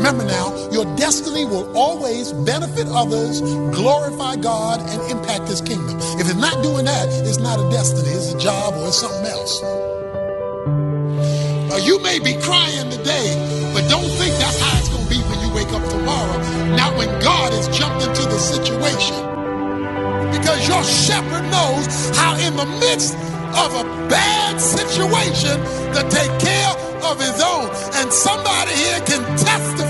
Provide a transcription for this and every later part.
Remember now, your destiny will always benefit others, glorify God, and impact His kingdom. If it's not doing that, it's not a destiny, it's a job or it's something else. Uh, you may be crying today, but don't think that's how it's going to be when you wake up tomorrow. Not when God has jumped into the situation. Because your shepherd knows how, in the midst of a bad situation, to take care of his own. And somebody here can testify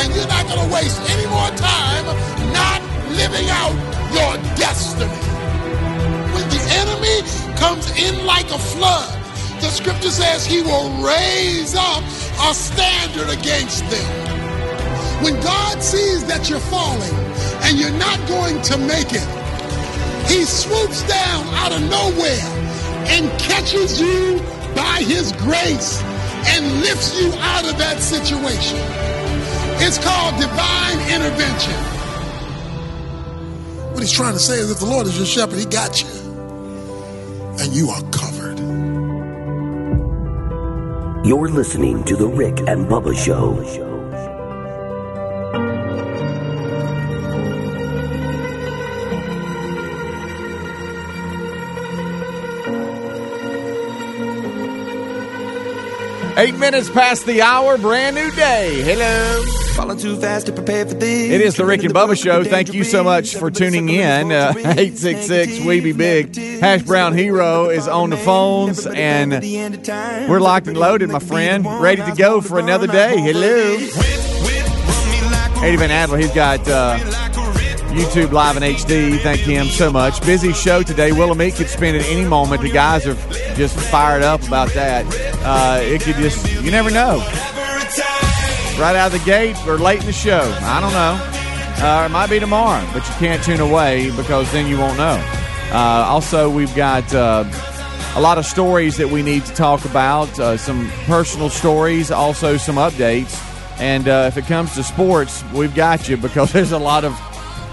And you're not going to waste any more time not living out your destiny. When the enemy comes in like a flood, the scripture says he will raise up a standard against them. When God sees that you're falling and you're not going to make it, He swoops down out of nowhere and catches you by His grace and lifts you out of that situation. It's called divine intervention. What He's trying to say is if the Lord is your shepherd, He got you. And you are covered. You're listening to The Rick and Bubba Show. Eight minutes past the hour, brand new day. Hello. Falling too fast to prepare for this. It is the Rick and Bubba Show. Thank you so much for tuning in. Uh, 866 We Be Big. Hash Brown Hero is on the phones, and we're locked and loaded, my friend. Ready to go for another day. Hello. Eddie Van Adler, he's got uh, YouTube Live in HD. Thank him so much. Busy show today. Willamette could spin at any moment. The guys are just fired up about that. Uh, it could just, you never know. Right out of the gate or late in the show. I don't know. Uh, it might be tomorrow, but you can't tune away because then you won't know. Uh, also, we've got uh, a lot of stories that we need to talk about, uh, some personal stories, also some updates. And uh, if it comes to sports, we've got you because there's a lot of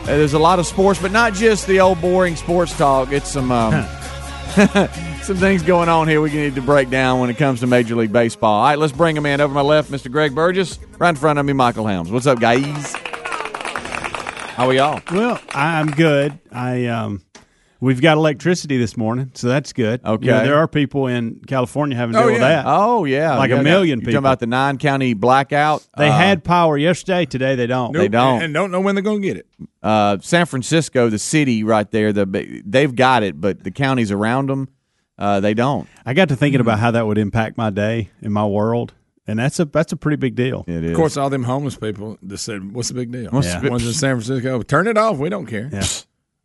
there's a lot of sports, but not just the old boring sports talk. It's some um, some things going on here we need to break down when it comes to Major League Baseball. All right, let's bring a man Over my left, Mr. Greg Burgess. Right in front of me, Michael Helms. What's up, guys? How are y'all? Well, I'm good. I um, we've got electricity this morning, so that's good. Okay. You know, there are people in California having to deal with that. Oh yeah, Like Yeah, a million you people. talking about the nine county blackout? They Uh, had power yesterday. Today they don't. They don't. and don't know when they're going to get it. uh, San Francisco, the city right there, the they've got it, but the counties around them, uh, they don't. I got to thinking about how that would impact my day in my world, and that's a that's a pretty big deal. It is. Of course, all them homeless people just said, "What's the big deal?" What's Yeah. the- Ones in San Francisco, turn it off. We don't care. Yeah.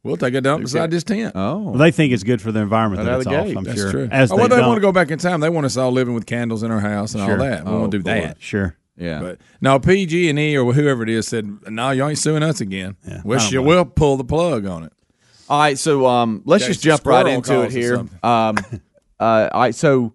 We'll take a dump beside this tent. Oh, Well, they think it's good for the environment Right that it's the off. gate. I'm That's sure. true. As oh, they, well, they don't. want to go back in time. They want us all living with candles in our house and Sure. all that. We Oh, want to do boy. that. Sure. yeah. But now PG and E or whoever it is said, "No, you ain't suing us again. Yeah. Wish you will pull the plug on it." All right, so um, let's Okay, just jump right into it here. Um, uh, all right, so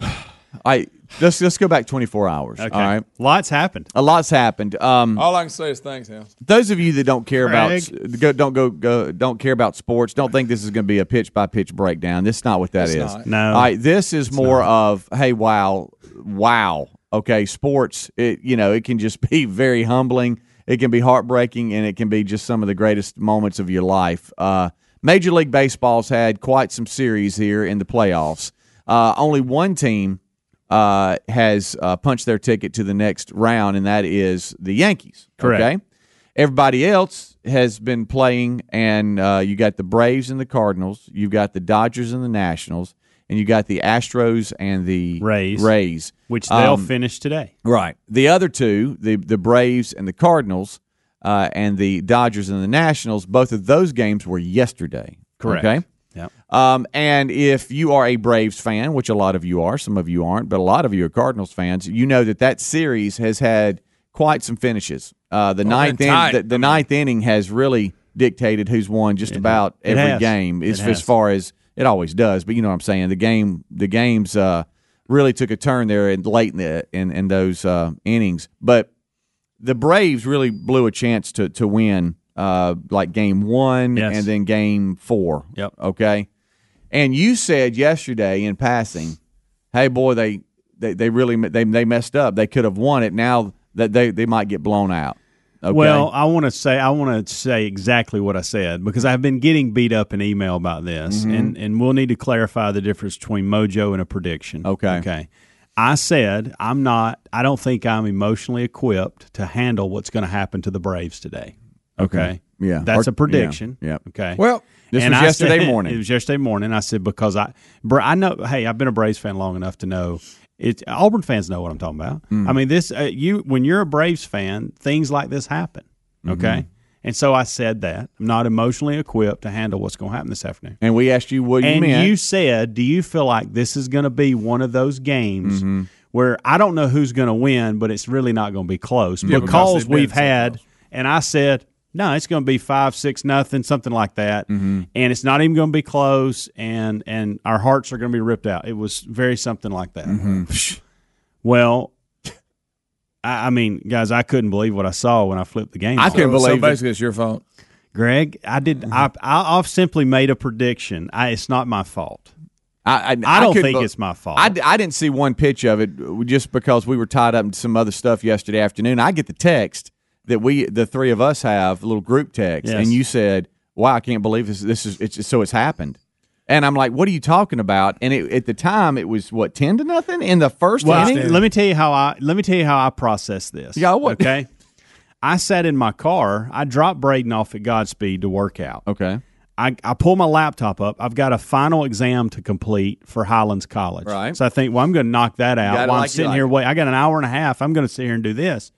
I let's let's go back 24 hours. Okay. All right, Lots happened. a lot's happened. Um, All I can say is thanks, House. those of you that don't care Craig. about go, don't go, go don't care about sports don't think this is going to be a pitch by pitch breakdown this is not what that is. It's not. No. all right this is more of hey wow wow okay sports it you know it can just be very humbling it can be heartbreaking and it can be just some of the greatest moments of your life uh, major league baseball's had quite some series here in the playoffs uh, only one team uh, has uh, punched their ticket to the next round, and that is the Yankees. Correct. Okay. Everybody else has been playing, and uh, you got the Braves and the Cardinals. You've got the Dodgers and the Nationals, and you got the Astros and the Rays. Rays, which they'll Um, finish today. Right. The other two, the the Braves and the Cardinals, uh, and the Dodgers and the Nationals, both of those games were yesterday. Correct. Okay. Yep. Um, and if you are a Braves fan, which a lot of you are, some of you aren't, but a lot of you are Cardinals fans, you know that that series has had quite some finishes. Uh, the ninth been in, the, the ninth inning has really dictated who's won just about it every has. game. As, as far as it always does, but you know what I'm saying. The game, the games, uh, really took a turn there in late in the, in, in those uh, innings. But the Braves really blew a chance to to win, uh, like game one Yes. and then game four. Yep. Okay. And you said yesterday in passing, "Hey, boy, they they, they really they they messed up. They could have won it. Now that they they might get blown out." Okay. Well, I want to say I want to say exactly what I said because I've been getting beat up in email about this, Mm-hmm. and and we'll need to clarify the difference between mojo and a prediction. Okay. Okay. I said I'm not. I don't think I'm emotionally equipped to handle what's going to happen to the Braves today. Okay. Yeah. That's Or- a prediction. yeah, yep. Okay. Well, This was yesterday said- morning. It was yesterday morning. I said because I, Bra- I know. Hey, I've been a Braves fan long enough to know. It Auburn fans know what I'm talking about. Mm. I mean, this uh, you when you're a Braves fan, things like this happen. Mm-hmm. Okay, and so I said that I'm not emotionally equipped to handle what's going to happen this afternoon. and we asked you what you and meant. you said, do you feel like this is going to be one of those games Mm-hmm. where I don't know who's going to win, but it's really not going to be close because because they've been we've so had. And I said, no, it's going to be five, six, nothing, something like that, Mm-hmm. and it's not even going to be close, and and our hearts are going to be ripped out. It was very something like that. Mm-hmm. Well. I I mean, guys, I couldn't believe what I saw when I flipped the game. I on. couldn't so, so believe it. basically it's your fault. Greg, I did. Mm-hmm. I, I I've simply made a prediction. I, it's not my fault. I, I, I don't couldn't think be- it's my fault. I, I didn't see one pitch of it just because we were tied up in some other stuff yesterday afternoon. I get the text that we, the three of us, have a little group text, Yes. and you said, "Wow, I can't believe this. This is it's so it's happened." And I'm like, "What are you talking about?" And it, at the time, it was what ten to nothing in the first Well, inning. let me tell you how I let me tell you how I process this. Yeah, what- Okay. I sat in my car. I dropped Braden off at Godspeed to work out. Okay, I, I pull my laptop up. I've got a final exam to complete for Highlands College. Right. So I think, well, I'm going to knock that out while I'm sitting like here. it. Wait, I got an hour and a half. I'm going to sit here and do this.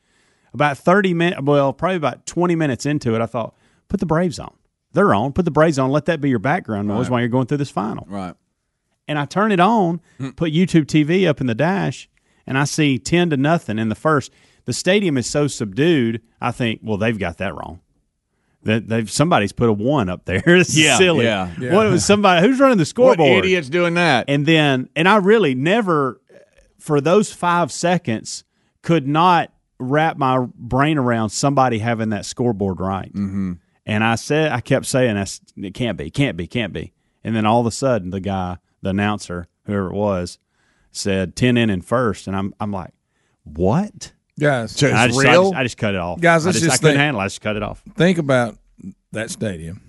About 30 minutes, well, probably about 20 minutes into it, I thought, put the Braves on. They're on. Put the Braves on. Let that be your background noise while you're going through this final. right. and I turn it on, Hmm. put YouTube TV up in the dash, and I see ten to nothing in the first. The stadium is so subdued. I think, well, they've got that wrong. That they've somebody's put a one up there. Is Yeah, silly. yeah, yeah. What was somebody who's running the scoreboard? What scoreboard? idiot's doing that? And then, and I really never, for those five seconds, could not wrap my brain around somebody having that scoreboard right. Mm-hmm. And I said, I kept saying, it can't be, can't be, can't be." And then all of a sudden, the guy, the announcer, whoever it was, said ten in and first, and I'm, I'm like, what? Guys, And I just, I just, I just cut it off, Guys, I let's just, I just couldn't think- handle. it. I just cut it off. think about that stadium.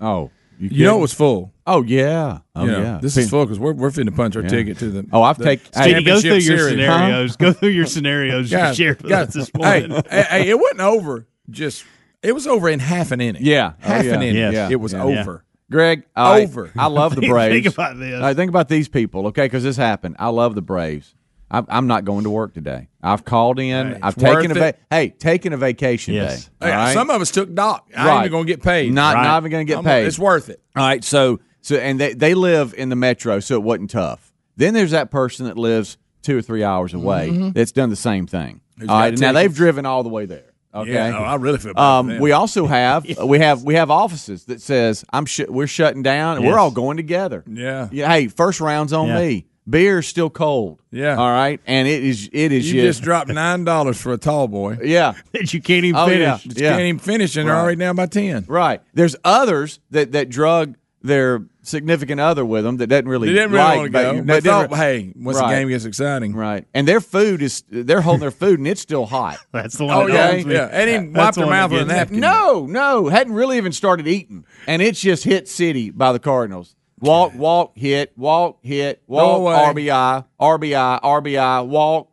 oh, You know it was full. Oh yeah. Oh you know, yeah. This is full because we're we're finna punch our ticket to the. Oh, I've taken. take- Hey, Speedy, go through your series. scenarios. Go through your scenarios you Guys, shared with guys, us this hey, morning. hey, hey, it wasn't over. Just it was over in half an inning. Yeah. Oh, half yeah. an inning. Yes. Yeah. It was Yeah. over. Greg, I- Over. I love the Braves. think about this. All right, think about these people, okay? Because this happened. I love the Braves. I'm, I'm not going to work today. I've called in. Hey, I've taken a va- hey, taken a vacation Yes. day. Hey, all right? Some of us took doc. I ain't Right. even gonna get paid. not Right. not even going to get I'm- paid. It's worth it. All right, so so and they they live in the metro, so it wasn't tough. Then there's that person that lives two or three hours away that's done the same thing. All got right, now they've driven all the way there. Okay, Yeah, no, I really feel bad Um, we also have we have we have offices that says I'm sh- we're shutting down and we're all going together. Yeah. Yeah. Hey, first round's on Yeah. me. Beer's still cold. Yeah. All right, and it is it is You just dropped nine dollars for a tall boy. yeah. that you can't even Oh, finish. yeah. Just can't even finish, and they're Right. already down by ten. Right. There's others that that drug their significant other with them that doesn't really They didn't really like, want to go. but- But they thought, didn't- hey, once Right. the game gets exciting, Right. And their food is they're holding their food and it's still hot. That's the one. Oh that yeah, owns me. yeah. And he wiped That's their mouth with a napkin. No, no, hadn't really even started eating, and it's just hit city by the Cardinals. Walk, walk, hit, walk, hit, walk. RBI, RBI, RBI, walk.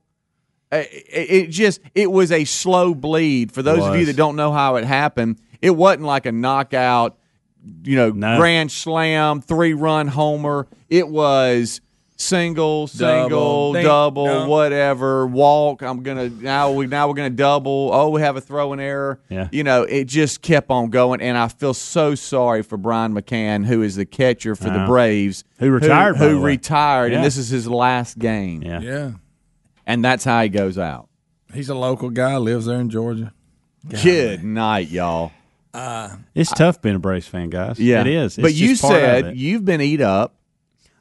It, it just it was a slow bleed. For those of you that don't know how it happened, it wasn't like a knockout you know, No. grand slam, three run homer. It was single, single, Ding, double, no. whatever, walk. I'm gonna now we now we're gonna double. Oh, we have a throwing error. Yeah. You know, it just kept on going, and I feel so sorry for Brian McCann, who is the catcher for the uh-huh. Braves, Who retired, by who, retired, Yeah. and this is his last game, Yeah. Yeah. and that's how he goes out. He's a local guy, lives there in Georgia. Good night, y'all. Uh, it's tough being a Braves fan, guys. Yeah, It is. It's but you just part of said it. you've been eat up.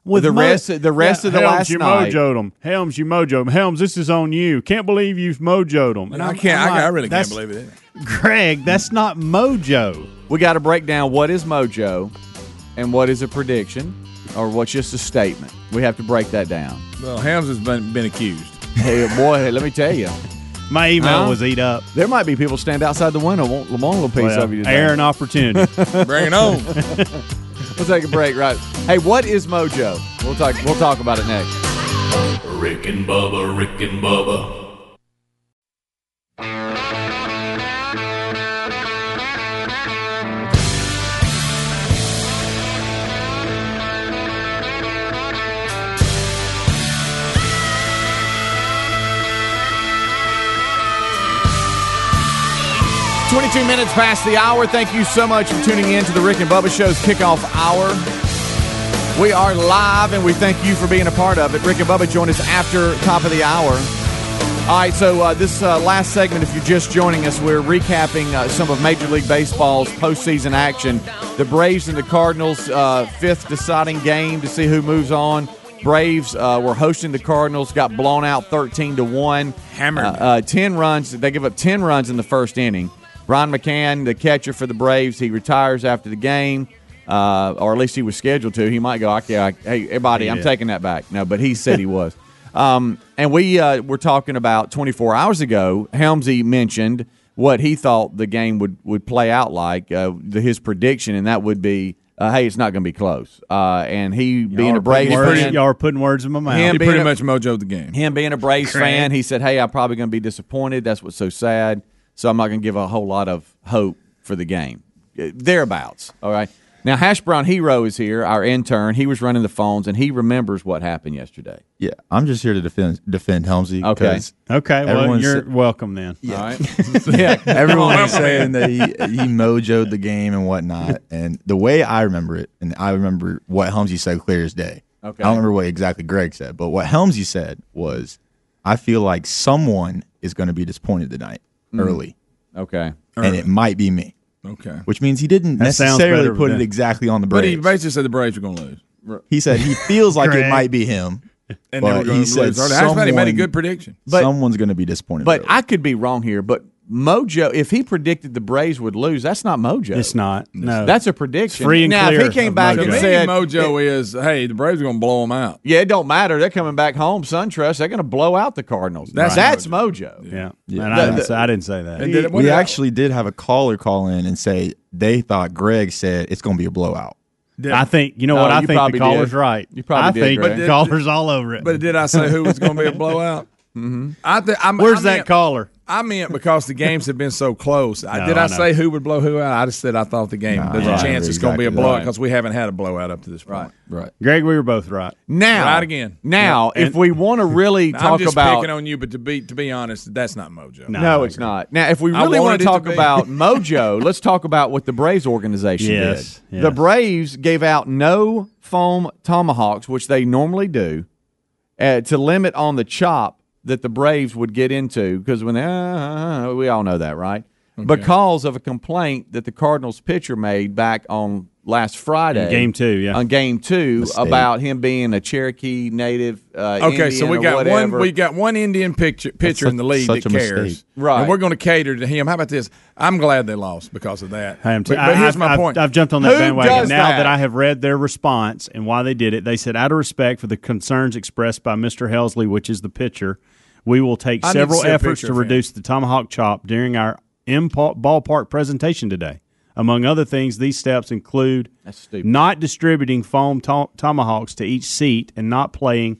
With the Mo- rest- the rest of the Helms, last you night- mojoed them. Helms, you mojoed them. Helms, this is on you. Can't believe you've mojoed them. And I can't. I, I really can't believe it. Greg, that's not mojo. We got to break down what is mojo, and what is a prediction, or what's just a statement. We have to break that down. Well, Helms has been been accused. Hey, boy, let me tell you, My email Huh? was eat up. there might be people stand outside the window want, want a little piece Well, of you today. air an opportunity. Bring it on. We'll take a break, right? Hey, what is mojo? We'll talk. We'll talk about it next. Rick and Bubba, Rick and Bubba. 22 minutes past the hour. Thank you so much for tuning in to the Rick and Bubba Show's kickoff hour. We are live, and we thank you for being a part of it. Rick and Bubba join us after top of the hour. All right, so uh, this uh, last segment, if you're just joining us, we're recapping uh, some of Major League Baseball's postseason action. The Braves and the Cardinals, uh, fifth deciding game to see who moves on. Braves uh, were hosting the Cardinals, got blown out 13 to one. Hammered. Uh, uh, 10 runs. They give up 10 runs in the first inning. Brian McCann, the catcher for the Braves, he retires after the game, uh, or at least he was scheduled to. He might go, okay, I, hey, everybody, I'm taking that back. No, but he said he was. Um, and we uh, were talking about 24 hours ago. Helmsy mentioned what he thought the game would, would play out like, uh, the, his prediction, and that would be, uh, hey, it's not going to be close. Uh, and he, being Y'all a Braves words- fan, y'all are putting words in my mouth. Him He pretty a- much mojoed the game. him being a Braves fan, he said, "Hey, I'm probably going to be disappointed. That's what's so sad. So I'm not going to give a whole lot of hope for the game. Uh, Thereabouts. All right. Now, Hash Brown Hero is here, our intern. He was running the phones, and he remembers what happened yesterday. Yeah, I'm just here to defend defend Helmsy. Okay. 'cause Okay, well, you're sa- welcome then. All right. yeah. Everyone was saying that he, he mojoed the game and whatnot. And the way I remember it, and I remember what Helmsy said clear as day. Okay. I don't remember what exactly Greg said, but what Helmsy said was, I feel like someone is going to be disappointed tonight Mm-hmm. early, Okay. and it might be me. Okay. Which means he didn't That sounds necessarily better put than- it exactly on the But he Braves. basically said the Braves were going to lose. He said he feels like it Greg. might be him, And they but were going he said lose. That's he made a someone- good prediction. But- someone's going to be disappointed. But early. I could be wrong here, but Mojo, if he predicted the Braves would lose, that's not Mojo. It's not. No. That's a prediction. free and now, clear if he came back To and me, said, mojo is, hey, the Braves are going to blow them out. yeah, it don't matter. They're coming back home, SunTrust. They're going to blow out the Cardinals. That's That's, Mojo. Mojo. yeah. Yeah. And I, didn't the- say, I didn't say that. Did we actually did have a caller call in and say they thought Greg said it's going to be a blowout. I think you know Oh, what I think the caller's did. right. You probably I did, think Greg. the caller's all over it. But did I say who was going to be a blowout? Mm-hmm. I th- I'm, Where's I that meant- caller? I meant because the games have been so close. No, did I, I say who would blow who out? I just said I thought the game. Nah, there's yeah, a chance it's going to be a exactly blowout right. because we haven't had a blowout up to this point. Right. Right. Greg, we were both right. Now, Right again. Now, Yeah, if we want to really talk I'm just about picking on you, but to be to be honest, that's not Mojo. No. No, it's not. Now, if we really want to it to talk about Mojo, let's talk about what the Braves organization Yes, did. yes. The Braves gave out no foam tomahawks, which they normally do, uh, to limit on the chop that the Braves would get into because when they, uh, we all know that, right? Because of a complaint that the Cardinals pitcher made back on last Friday, In game two, yeah. on game two, Mistake. about him being a Cherokee native. Uh, Okay, so we or got whatever. one. We got one Indian picture, pitcher in the league such that a cares, mistake. Right. And we're going to cater to him. How about this? I'm glad they lost because of that. I am but, too. but here's I, my I've, point. I've jumped on that Who bandwagon does now that? that? I have read their response and why they did it. They said, out of respect for the concerns expressed by Mr. Helsley, which is the pitcher, we will take I several efforts to reduce the tomahawk chop during our in ballpark presentation today. Among other things, these steps include not distributing foam to- tomahawks to each seat and not playing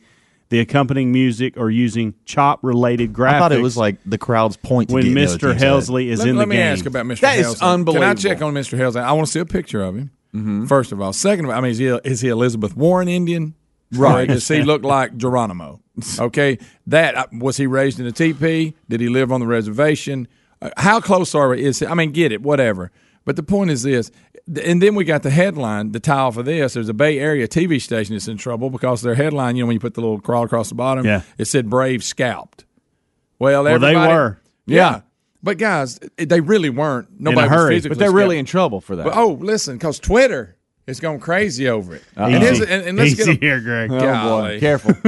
the accompanying music or using chop related graphics. I thought it was like the crowd's point to when get Mr. team's. Helsley is let in let the game. Let me ask about Mr. That is Helsley. Can I check on Mr. Helsley? I want to see a picture of him. First of all, second of all, I mean, is he, is he Elizabeth Warren Indian? Right. Or does he look like Geronimo? Okay, that uh, was he raised in a teepee? Did he live on the reservation? Uh, how close are we? Is I mean, get it, whatever. But the point is this, and then we got the headline, the tile for this. There's a Bay Area TV station that's in trouble because their headline, you know, when you put the little crawl across the bottom, Yeah. it said "Brave scalped." Well, Well, they were. yeah. But guys, they really weren't. Nobody a was hurry. physically But they're really scalped. in trouble for that. But, oh, listen, because Twitter is going crazy over it. Uh-huh. And, Easy, here's- and, and let's Easy get a, here, Greg. Oh, golly. boy, careful.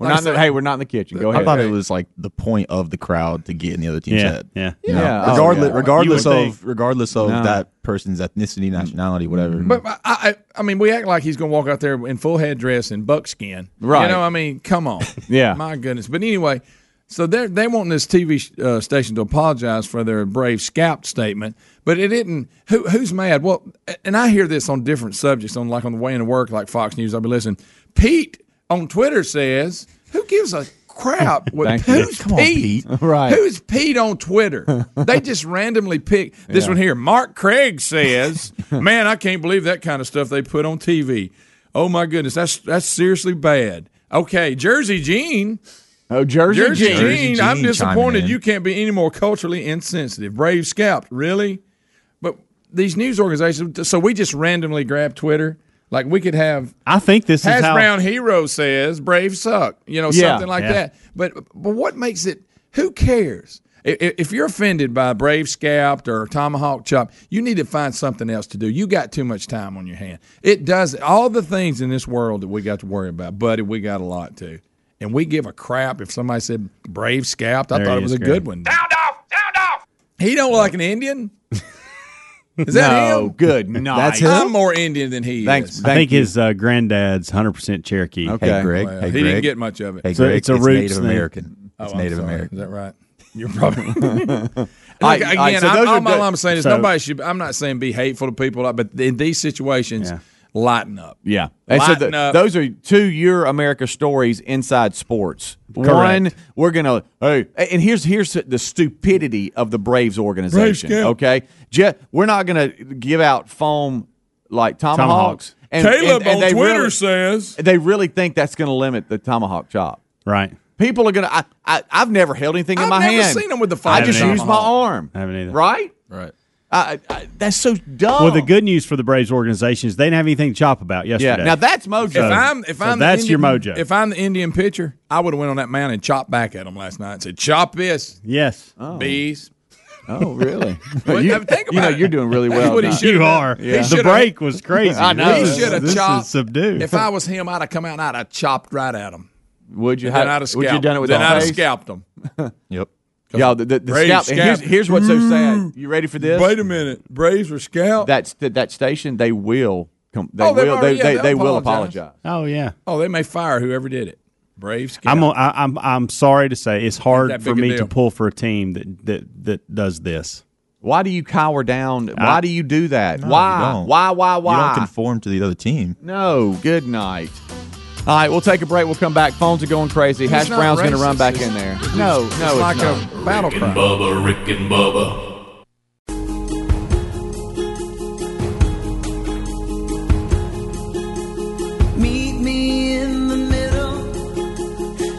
We're Like not. In the, hey, we're not in the kitchen. Go I ahead. I thought it was like the point of the crowd to get in the other team's Yeah, head. yeah. You know? Yeah, oh, regardless, yeah. regardless You would of regardless of No. that person's ethnicity, nationality, whatever. But I, I, I mean, we act like he's going to walk out there in full headdress and buckskin. Right. You know, I mean, come on. Yeah. My goodness. But anyway, so they they want this TV uh, station to apologize for their brave scalp statement, but it didn't. Who, who's mad? Well, and I hear this on different subjects, on like on the way into work, like Fox News. I'll be listening. Pete on Twitter says, "Who gives a crap? What, who's Come on, Pete? Pete. Right. Who's Pete on Twitter? they just randomly pick this one here. Mark Craig says, "Man, I can't believe that kind of stuff they put on TV. Oh my goodness, that's that's seriously bad." Okay, Jersey Gene. Oh, Jersey, Jersey Gene. Jersey Gene, Gene I'm disappointed you can't be any more culturally insensitive. Brave scalp, really? But these news organizations, so we just randomly grab Twitter. Like we could have I think this is Hash how. Brown Hero says Brave suck, you know, Yeah, something like yeah. that. But but what makes it? Who cares? I- i- If you're offended by Brave Scalped or Tomahawk Chop, you need to find something else to do. You got too much time on your hand. It does all the things in this world that we got to worry about, buddy. We got a lot too, and we give a crap if somebody said Brave Scalped. I There thought it was a Greg. good one. Sound off! Sound off! He don't look like an Indian. Is that no, him? good night. That's him? I'm more Indian than he Thanks. is. I think you. his uh, granddad's 100% Cherokee. Okay. hey, Greg. Well, hey, he Greg. didn't get much of it. Hey, So Greg. it's a it's roots Native thing. American. Oh, It's I'm Native sorry. American. Is that right? You're probably. Look, I- again, I- so I'm, those all, I'm saying is so- nobody should. I'm not saying be hateful to people, but in these situations, Yeah. Lighten up. Yeah. And so the, up. those are two Your America stories inside sports. One, we're gonna hey, and here's here's the stupidity of the Braves organization. Scamp. okay, Je- we're not gonna give out foam like tomahawks. Tomahawks. And, Caleb and- and on they Twitter really- says they really think that's going to limit the tomahawk chop. Right. People are going to. I, I I've never held anything in my hand. I've never seen them with the I fire just tomahawk. use my arm. I haven't either. Right. right. I, I, that's so dumb. Well, the good news for the Braves organization is they didn't have anything to chop about yesterday. Yeah. yesterday. Now that's mojo. If I'm if so I'm the that's your mojo. If I'm the Indian pitcher, I would have went on that mound and chopped back at him last night and said, "Chop this, yes. oh. bees." oh, really? Well, you, now think you know, it. you're doing really well. what he now. should- You have are. done. He The break was crazy. I know. He This should is- have this is chopped. subdued. If I was him, I'd have come out and I'd have chopped right at him. Would you? Then have- I'd have would you done it with then I'd have scalped him. Yep. Yeah, the, the, the Braves scalp. and Here's, here's what's so mm. sad. You ready for this? Wait a minute, Braves were scalped. That's that, that station. They will come. They Oh, they've will. already- they yeah, they, they'll they will apologize. apologize. oh yeah. oh, they may fire whoever did it. Braves. Scalped. I'm, I, I'm I'm sorry to say it's hard for me deal. to pull for a team that that that does this. Why do you cower down? Why do you do that? No, why? you don't. Why? Why? Why? You don't conform to the other team. No. Good night. All right, we'll take a break. We'll come back. Phones are going crazy. Hash Brown's going to run back It's- in there. it's- No, it's no, it's like not. a battle Rick and cry. Bubba, Rick and Bubba. Meet me in the middle.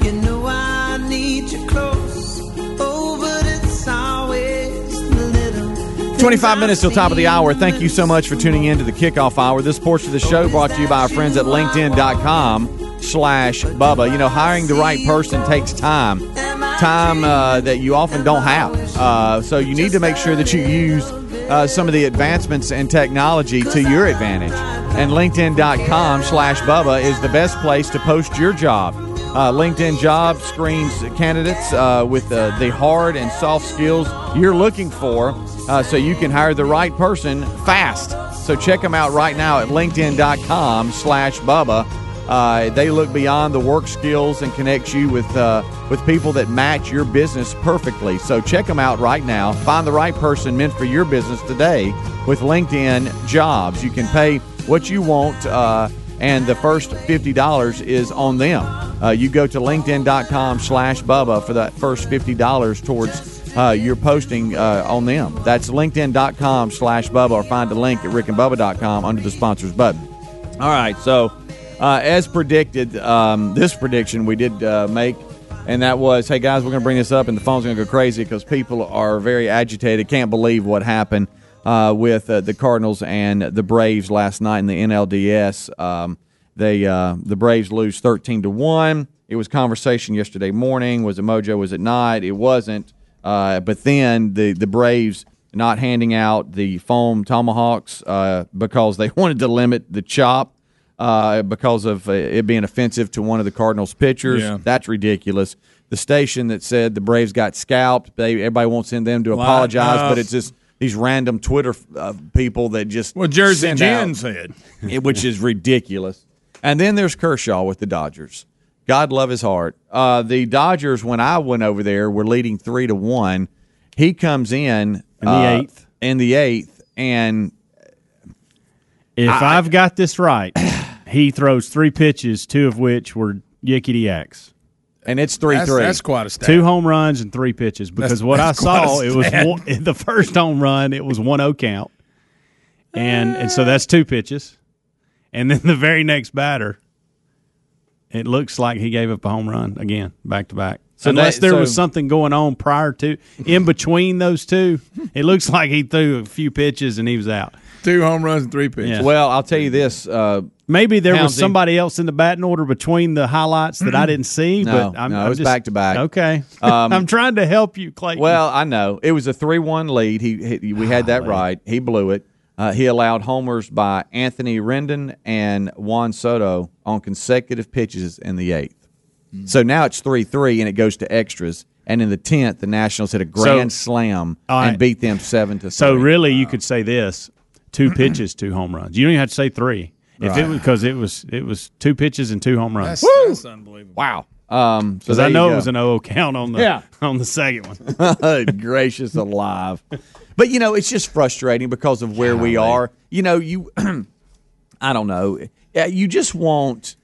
You know I need you close. Oh, but it's always the little. 25 minutes till top of the hour. Thank you so much for tuning in to the kickoff hour. This portion of the show brought to you by our friends at LinkedIn.com slash Bubba. You know, hiring the right person takes time. Time uh, that you often don't have. Uh, so you need to make sure that you use uh, some of the advancements in technology to your advantage. And LinkedIn.com slash Bubba is the best place to post your job. Uh, LinkedIn Job screens candidates uh, with the hard and soft skills you're looking for uh, so you can hire the right person fast. So check them out right now at linkedin.com slash Bubba. Uh, they look beyond the work skills and connect you with uh, with people that match your business perfectly. So check them out right now. Find the right person meant for your business today with LinkedIn Jobs. You can pay what you want, uh, and the first fifty dollars is on them. Uh, you go to LinkedIn.com slash Bubba for that first fifty dollars towards uh, you're posting uh, on them. That's linkedin.com slash Bubba or find the link at rickandbubba.com under the sponsors button. All right, so uh, as predicted, um, this prediction we did uh, make, and that was, hey guys, we're going to bring this up, and the phone's going to go crazy because people are very agitated, can't believe what happened uh, with uh, the Cardinals and the Braves last night in the NLDS. Um, they uh, the Braves lose thirteen to one. It was conversation yesterday morning. Was it Mojo? Was it not? It wasn't. Uh, but then the the Braves not handing out the foam tomahawks because they wanted to limit the chop uh, because of uh, it being offensive to one of the Cardinals pitchers. Yeah. That's ridiculous. The station that said the Braves got scalped, they, everybody wants in them to Well, apologize, uh, but it's just these random Twitter uh, people that just Well, Jersey Jen out- said. which is ridiculous. And then there's Kershaw with the Dodgers. God love his heart. Uh, the Dodgers, when I went over there, were leading three to one. He comes in In the uh, eighth. In the eighth, and If I, have got this right, he throws three pitches, two of which were yickety yaks. and it's three That's, three. that's quite a stat. Two home runs and three pitches. Because That's- what I that's quite a saw, it was one, the first home run. It was one zero count, and and so that's two pitches, and then the very next batter, it looks like he gave up a home run again, back to back. So Unless that- there so- was something going on prior to, in between those two, it looks like he threw a few pitches and he was out. Two home runs and three pitches. Yeah. well, I'll tell you this. Uh, Maybe there was somebody else in the batting order between the highlights that I didn't see. No, but I'm, no, it I'm was just- back to back. Okay, Um, I'm trying to help you, Clayton. Well, I know it was a three-one lead. He, he we had that right. He blew it. Uh, he allowed homers by Anthony Rendon and Juan Soto on consecutive pitches in the eighth. So now it's three-three, and it goes to extras. And in the tenth, the Nationals hit a grand slam All right. and beat them seven to. So three. really, you could say this: two pitches, two home runs. You don't even have to say three. If it was because it was it was two pitches and two home runs. That's, that's unbelievable. wow. Um, Because there I know it was an O count on the Yeah. on the second one. gracious alive. But you know, it's just frustrating because of where we are. You know, you I don't know. You just want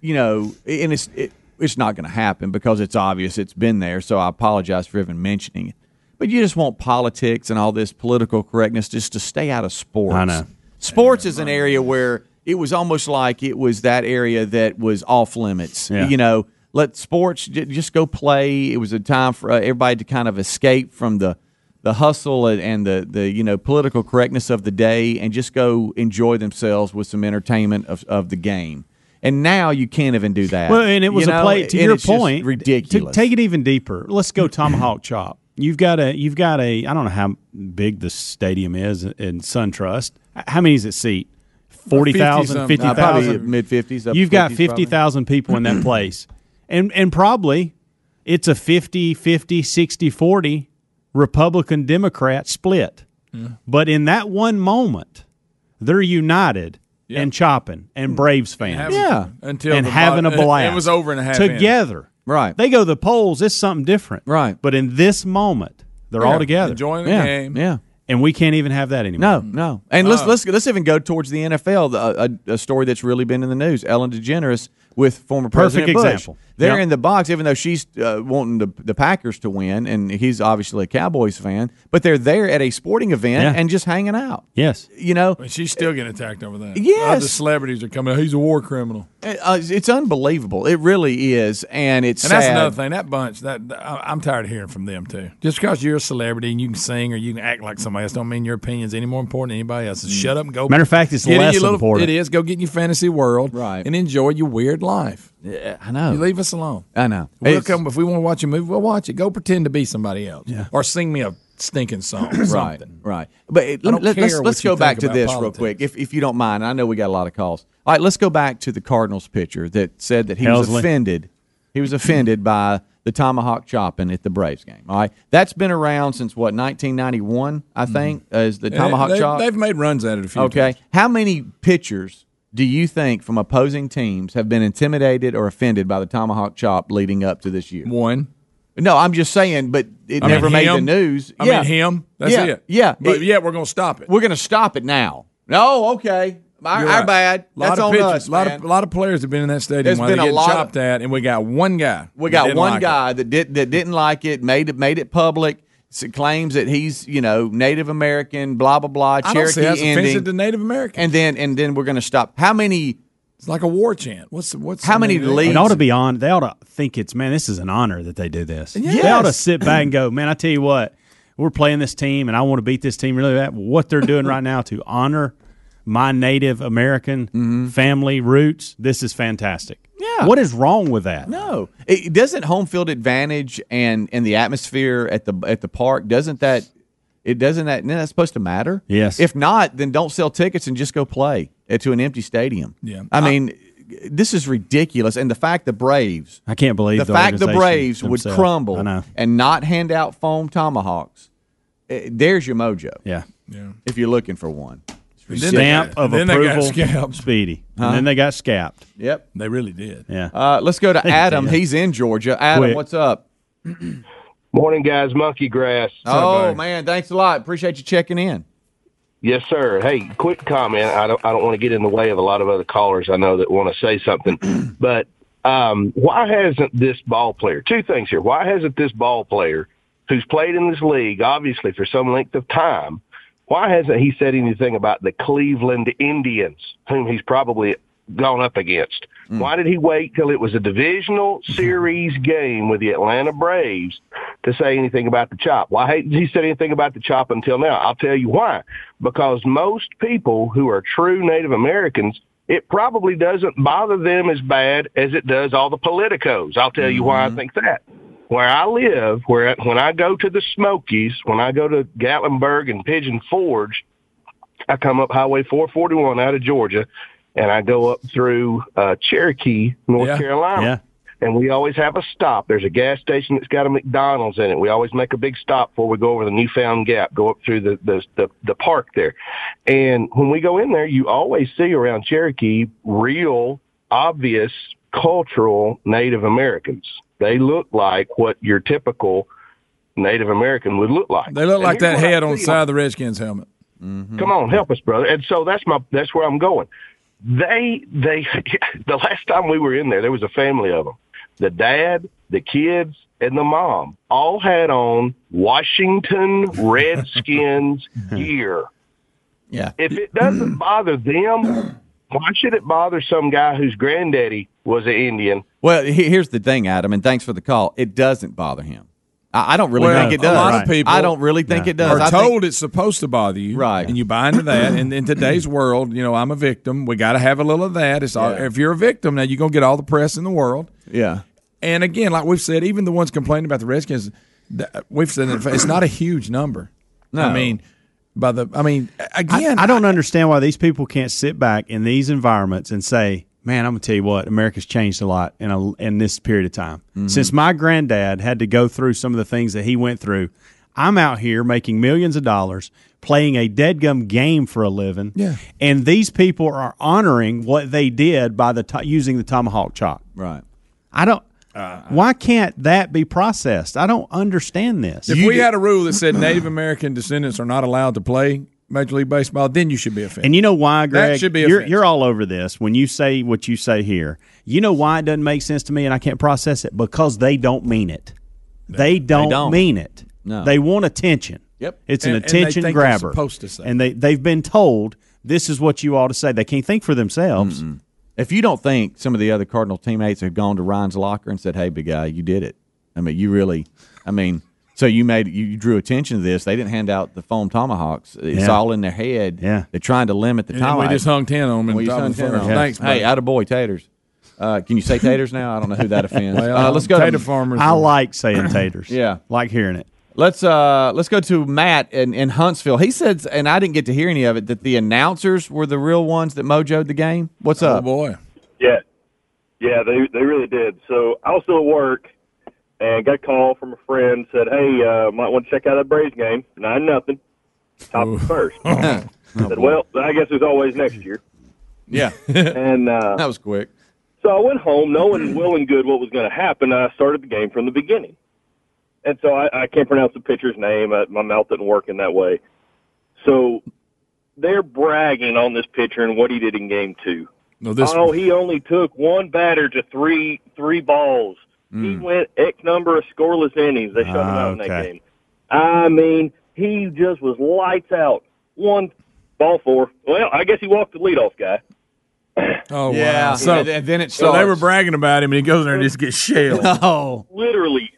you know, and it's it, it's not going to happen because it's obvious it's been there, so I apologize for even mentioning it. But you just want politics and all this political correctness just to stay out of sports. I know. Sports is an area where it was almost like it was that area that was off limits. Yeah. You know, let sports j- just go play. It was a time for uh, everybody to kind of escape from the the hustle and- and the the you know political correctness of the day and just go enjoy themselves with some entertainment of, of the game. And now you can't even do that. Well, and it was You a know, play to your point. ridiculous. To take it even deeper, let's go tomahawk chop. You've got a you've got a I don't know how big the stadium is in SunTrust. How many is it seat? 40,000, 50 Uh, 50,000. mid fifties. You've got 50,000 people in that place. And and probably it's a 50 50 60 40 Republican Democrat split. But in that one moment, they're united and chopping and Braves fans Having- Yeah. Until and having a blast. It was over in a half together. Right. They go to the polls. It's something different. Right. But in this moment, they're Yeah, all together, enjoying the yeah, game. Yeah. and we can't even have that anymore. No, no. And let's let's let's even go towards the NFL. the- A, a story that's really been in the news: Ellen DeGeneres with former Perfect President Bush. Example. They're Yep. in the box, even though she's uh, wanting the, the Packers to win, and he's obviously a Cowboys fan. But they're there at a sporting event Yeah. and just hanging out. Yes. You know, But she's still getting attacked over that. Yes. the celebrities are coming. out. He's a war criminal. uh, it's unbelievable. It really is, and it's And that's another thing. That bunch, that I- I'm tired of hearing from them too. Just because you're a celebrity and you can sing or you can act like somebody else, don't mean your opinion's any more important than anybody else's. Shut up and go. Matter of fact, it's less your little- important. It is. Go get in your fantasy world, Right. and enjoy your weird life. Yeah, I know. You leave us alone. I know. We'll It's- come if we want to watch a movie. We'll watch it. Go pretend to be somebody else, yeah. or sing me a stinking song. or Right, something. right. But it, I don't let, care us let's go back to about this real quick, if if you don't mind. I know we got a lot of calls. All right, let's go back to the Cardinals pitcher that said that he was offended. He was offended by the tomahawk chopping at the Braves game. All right, that's been around since what 1991, I mm-hmm. think, uh, as the eh, tomahawk they, chop. They've made runs at it a few times. Okay, times. how many pitchers do you think from opposing teams have been intimidated or offended by the tomahawk chop leading up to this year? One. No, I'm just saying, but it I mean, never made the news. I yeah. mean him. That's yeah. it. Yeah, But It- yeah, we're gonna stop it. we're going to stop it now. No, okay. Our, right. bad. Lot That's of on pitchers, us, lot man. of a lot of players have been in that stadium There's while been they're a lot of- chopped at, and we got one guy. we got one like it. guy that did that didn't like it, made it made it public, claims that he's you know Native American, blah blah blah, I don't Cherokee see that's offensive Indian, to Native Americans. and then and then we're going to stop. How many? It's like a war chant. What's what's How many something- leagues- It ought to be on. They ought to think it's man. This is an honor that they do this. They ought to sit back and go, man. I tell you what, we're playing this team, and I want to beat this team really bad. What they're doing right now to honor my Native American mm-hmm. family roots, this is fantastic. Yeah. What is wrong with that? No, it, doesn't home field advantage and and the atmosphere at the at the park doesn't that it doesn't that isn't that supposed to matter? Yes. If not, then don't sell tickets and just go play at, to an empty stadium. Yeah. I mean, this is ridiculous. And the fact the Braves, I can't believe the, the fact the organization Braves would crumble and not hand out foam tomahawks. eh, there's your mojo. Yeah. Yeah. If you're looking for one. And then they Stamp got- of and then they got approval. Speedy, Huh? and then they got scapped. Yep. They really did. Yeah. Uh, let's go to Adam. He's in Georgia. Adam, Quick. what's up? Morning, guys. Monkey grass. Oh man, thanks a lot. Appreciate you checking in. Yes, sir. Hey, quick comment. I don't. I don't want to get in the way of a lot of other callers. I know that want to say something, but um, why hasn't this ball player? Two things here. Why hasn't this ball player, who's played in this league obviously for some length of time, why hasn't he said anything about the Cleveland Indians, whom he's probably gone up against? Hmm. Why did he wait till it was a divisional series game with the Atlanta Braves to say anything about the chop? Why hasn't he said anything about the chop until now? I'll tell you why. Because most people who are true Native Americans, it probably doesn't bother them as bad as it does all the politicos. I'll tell you why I mm-hmm. think that. Where I live, where when I go to the Smokies, when I go to Gatlinburg and Pigeon Forge, I come up Highway 441 out of Georgia, and I go up through uh, Cherokee, North Yeah. Carolina. Yeah. And we always have a stop. There's a gas station that's got a McDonald's in it. We always make a big stop before we go over the Newfound Gap, go up through the the the, the park there. And when we go in there, you always see around Cherokee real, obvious cultural Native Americans. They look like what your typical Native American would look like. They look And like that head on the side of the Redskins helmet. Mm-hmm. Come on, help us, brother. And so that's my that's where I'm going. They they the last time we were in there, there was a family of them. The dad, the kids, and the mom all had on Washington Redskins gear. Yeah. If it doesn't bother them, why should it bother some guy whose granddaddy was an Indian? Well, he- here's the thing, Adam, and thanks for the call. It doesn't bother him. I, I don't really Well, think it does. a lot of people I don't really think it does. Are I think- told it's supposed to bother you, Right. And you buy into that. and in today's world, you know, I'm a victim. We got to have a little of that. It's all, if you're a victim, now you're gonna get all the press in the world. yeah. And again, like we've said, even the ones complaining about the Redskins, we've said it's not a huge number. No. I mean, by the, I mean, again, I, I don't understand why these people can't sit back in these environments and say, "Man, I'm gonna tell you what, America's changed a lot in a, in this period of time. Mm-hmm. Since my granddad had to go through some of the things that he went through, I'm out here making millions of dollars, playing a deadgum game for a living. Yeah. and these people are honoring what they did by the to- using the tomahawk chop. Right. I don't. Uh, why can't that be processed? I don't understand this. If we had a rule that said Native American descendants are not allowed to play Major League Baseball, then you should be offended. And you know why, Greg? should be you're, you're all over this when you say what you say here. You know why it doesn't make sense to me and I can't process it? Because they don't mean it. They don't, don't. mean it. No. They want attention. Yep. It's an And- and they attention think grabber. supposed to say And they, they've been told this is what you ought to say. They can't think for themselves. If you don't think some of the other Cardinal teammates have gone to Ryan's locker and said, "Hey, big guy, you did it," I mean, you really, I mean, so you made you, you drew attention to this. They didn't hand out the foam tomahawks. It's Yeah. all in their head. Yeah. they're trying to limit the time. we just hung 10 on them in Well, you hung 10 first. on 'em. Thanks, Hey, out of boy taters. Uh, can you say taters now? I don't know who that offends. Well, uh, let's go tater to farmers. I like saying taters. Yeah. Like hearing it. Let's uh let's go to Matt in, in Huntsville. He said, and I didn't get to hear any of it, that the announcers were the real ones that mojoed the game. What's oh up? boy. Yeah, yeah, they they really did. So I was still at work and got a call from a friend. Said, "Hey, uh, might want to check out that Braves game. Nine nothing, top of the first. I said, "Well, I guess there's always next year." Yeah, And uh, that was quick. so I went home, knowing well and good what was going to happen. I started the game from the beginning, and so I, I can't pronounce the pitcher's name. Uh, my mouth didn't work in that way. So they're bragging on this pitcher and what he did in game two. No, this oh, he only took one batter to three three balls. He went X number of scoreless innings. They shut him Ah, out in that game. I mean, he just was lights out. One ball four. Well, I guess he walked the leadoff guy. Oh Yeah, wow! So, and- and then it so they were bragging about him, and he goes in there and just gets shelled. Oh, Literally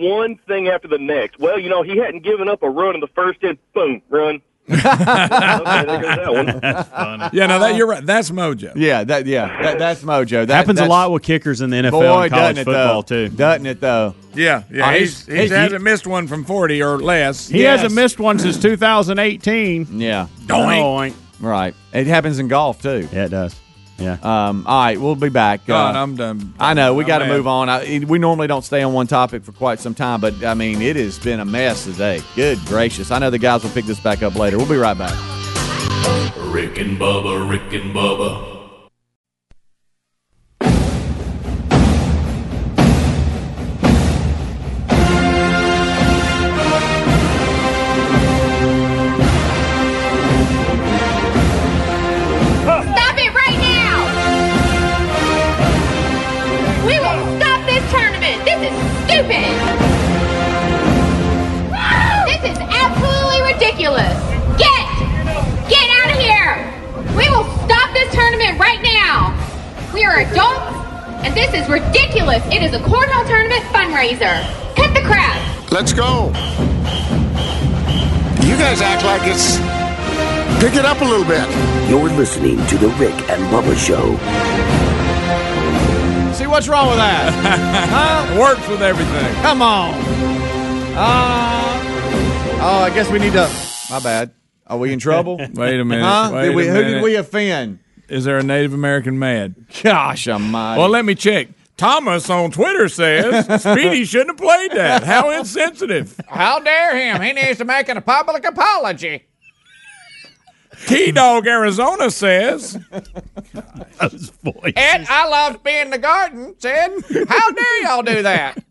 one thing after the next. Well, you know, he hadn't given up a run in the first inning. Boom, run. okay, there goes that yeah, no, that uh, you're right. That's mojo. Yeah, that yeah, that, that's mojo. That happens a lot with kickers in the NFL Boy, and college doesn't it football though? too. Doesn't it though? Yeah, yeah. Oh, he's, he's- he he's- hasn't missed one from forty or less. He Yes. hasn't missed one since 2018. Yeah, Doink. right. It happens in golf too. Yeah, it does. Yeah. Um, all right, we'll be back. God, Uh, I'm done. I know we got to move on. I, we normally don't stay on one topic for quite some time, but I mean, it has been a mess today. Good gracious! I know the guys will pick this back up later. We'll be right back. Rick and Bubba, Rick and Bubba. This is ridiculous! It is a cornhole tournament fundraiser! Cut the crap! Let's go. You guys act like it's. Pick it up a little bit. You're listening to The Rick and Bubba Show. See what's wrong with that? huh? Works with everything. Come on. Uh, oh, I guess we need to. My bad. Are we in trouble? Wait a minute. Huh? Wait Did we, a who did we offend? Is there a Native American mad? Gosh almighty. Well, let me check. Thomas on Twitter says Speedy shouldn't have played that. How insensitive. How dare him? He needs to make a public apology. Key Dog Arizona says Those voices. Ed, I loved being in the garden, said, How dare y'all do that?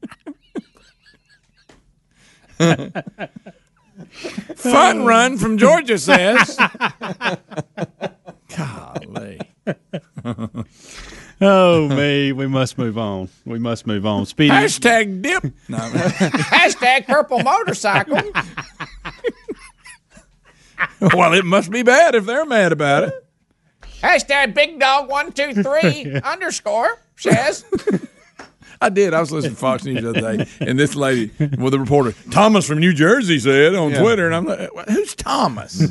Fun Run from Georgia says. Golly. Oh me, we must move on. We must move on. Speedy. Hashtag dip. No, Hashtag purple motorcycle. well, it must be bad if they're mad about it. Hashtag big dog one two three underscore says. I did. I was listening to Fox News the other day, and this lady, well, the reporter, Thomas from New Jersey, said on Twitter, and I'm like, who's Thomas?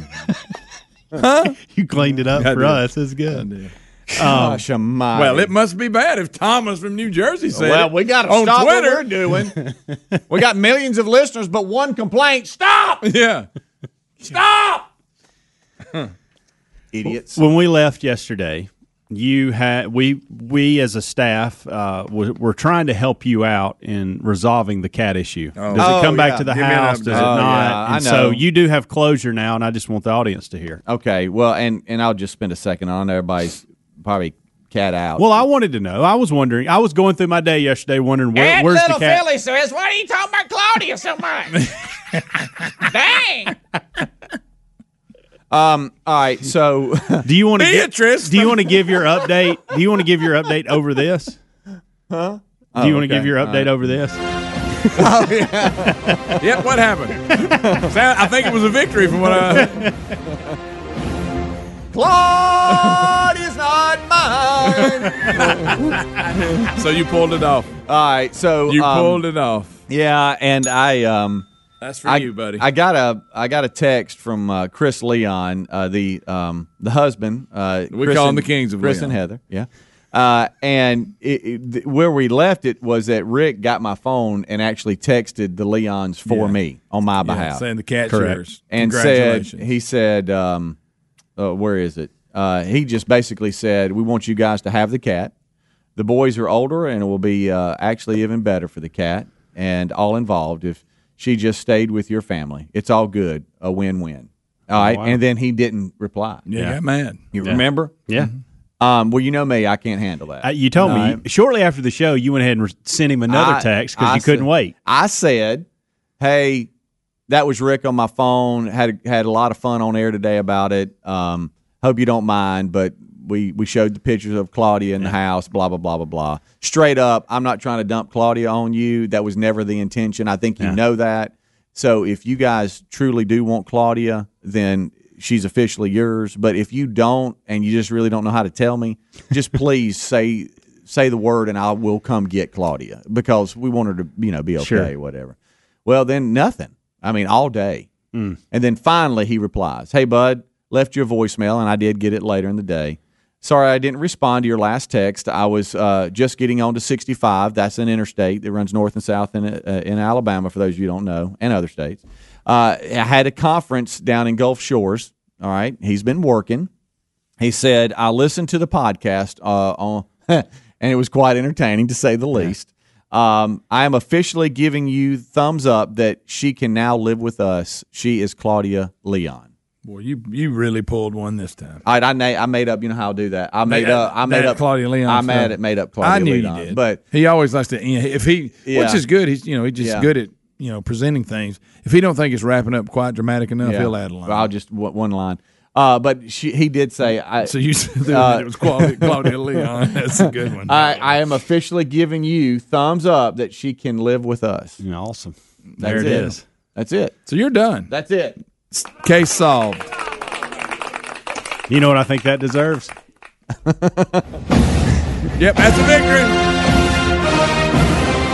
you cleaned it up I for did. us. It's good. Um, Gosh almighty. Well, it must be bad if Thomas from New Jersey said Well, we got to on stop Twitter. what we're doing. we got millions of listeners, but one complaint. Stop! Yeah. Stop! Idiots. When we left yesterday, you had we we as a staff uh, were, were trying to help you out in resolving the cat issue. Does Oh, it come back yeah. to the Give house? Does it. Oh, not? yeah, I and know. so you do have closure now, and I just want the audience to hear. Okay, well, and and I'll just spend a second on everybody's probably cat out. Well, I wanted to know. I was wondering. I was going through my day yesterday, wondering where, where's the cat. says, "Why are you talking about Claudia so much?" Dang. Um. All right. So, Do you want to Beatrice. do you want to give your update? Do you want to give your update over this? Huh? Do you Oh, want to give your update right. over this? Yep, what happened? I think it was a victory from what I. Claudia's not mine. So you pulled it off. All right. So You um, pulled it off. Yeah, and I um. That's for I, you, buddy. I got a I got a text from uh, Chris Leon, uh, the um, the husband. Uh, We Chris call and- the Kings of Chris Leon. and Heather. Yeah. Uh, and it, it, th- where we left it was that Rick got my phone and actually texted the Leons for Yeah. me on my behalf, saying the cat's Correct. yours. and said Congratulations. he said, um, uh, "Where is it?" Uh, he just basically said, "We want you guys to have the cat. The boys are older, and it will be uh, actually even better for the cat and all involved if she just stayed with your family. It's all good, a win-win." All right, wow. and then he didn't reply. yeah, got mad. You remember? Yeah. Um, well, you know me, I can't handle that. Uh, you told No, me shortly after the show, you went ahead and re- sent him another I- text because you couldn't said- wait. I said, "Hey, that was Rick on my phone. had had a lot of fun on air today about it. Um, hope you don't mind, but we we showed the pictures of Claudia in the house. Blah blah blah blah blah. Straight up, I'm not trying to dump Claudia on you. That was never the intention. I think you know that. So if you guys truly do want Claudia, then she's officially yours. But if you don't, and you just really don't know how to tell me, just please say say the word, and I will come get Claudia because we want her to you know be okay, Sure. whatever. Well, then nothing. I mean, all day. Mm. And then finally he replies, Hey, bud, left your a voicemail, and I did get it later in the day. Sorry, I didn't respond to your last text. I was uh, just getting on to 65. That's an interstate that runs north and south in, uh, in Alabama, for those of you who don't know, and other states. Uh, I had a conference down in Gulf Shores. All right. He's been working. He said, I listened to the podcast uh, on, and it was quite entertaining to say the least. Um, I am officially giving you thumbs up that she can now live with us. She is Claudia Leon. Boy, you you really pulled one this time. I I, na- I made up. You know how I do that. I made That- up. I made up Claudia Leon. I made it. Made up Claudia I knew Leon. you did, But he always likes to. you know, If he, Yeah. which is good. He's you know he's just Yeah. good at you know presenting things. If he don't think it's wrapping up quite dramatic enough, yeah. he'll add a line. I'll just one one line. Uh, but she, he did say. I, so you said uh, it was Claudia, Claudia Leon. That's a good one. I, I am officially giving you thumbs up that she can live with us. awesome. That's There it it is. That's it. So you're done. That's it. Case solved. You know what I think that deserves? Yep, that's a victory.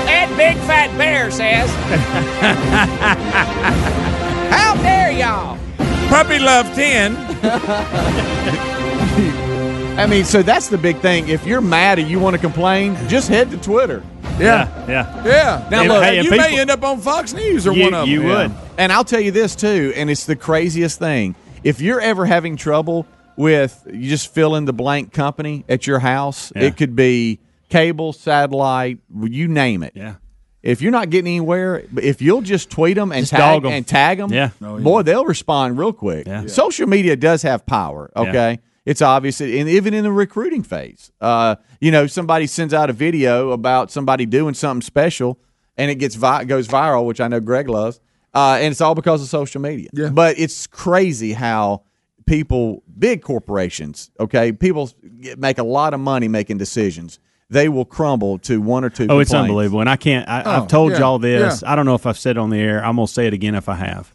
That big fat bear says, How dare y'all? Puppy love 10. I mean, so that's the big thing. If you're mad and you want to complain, just head to Twitter. Yeah. Yeah. Yeah. Now, And- look, and and you people- may end up on Fox News or You- one of them. you Yeah. would. And I'll tell you this too, and it's the craziest thing. If you're ever having trouble with you just fill in the blank company at your house, Yeah. it could be cable, satellite, you name it. Yeah. If you're not getting anywhere, if you'll just tweet them and Just tag dog 'em. and tag them, Yeah. Oh, boy, they'll respond real quick. Social media does have power. Okay, it's obvious, and even in the recruiting phase, uh, you know, somebody sends out a video about somebody doing something special, and it gets vi- goes viral, which I know Greg loves, uh, and it's all because of social media. Yeah. But it's crazy how people, big corporations, okay, people get, make a lot of money making decisions. They will crumble to one or two. Oh, it's unbelievable. And I can't, I, Oh, I've told yeah, y'all this. yeah. I don't know if I've said it on the air. I'm going to say it again if I have.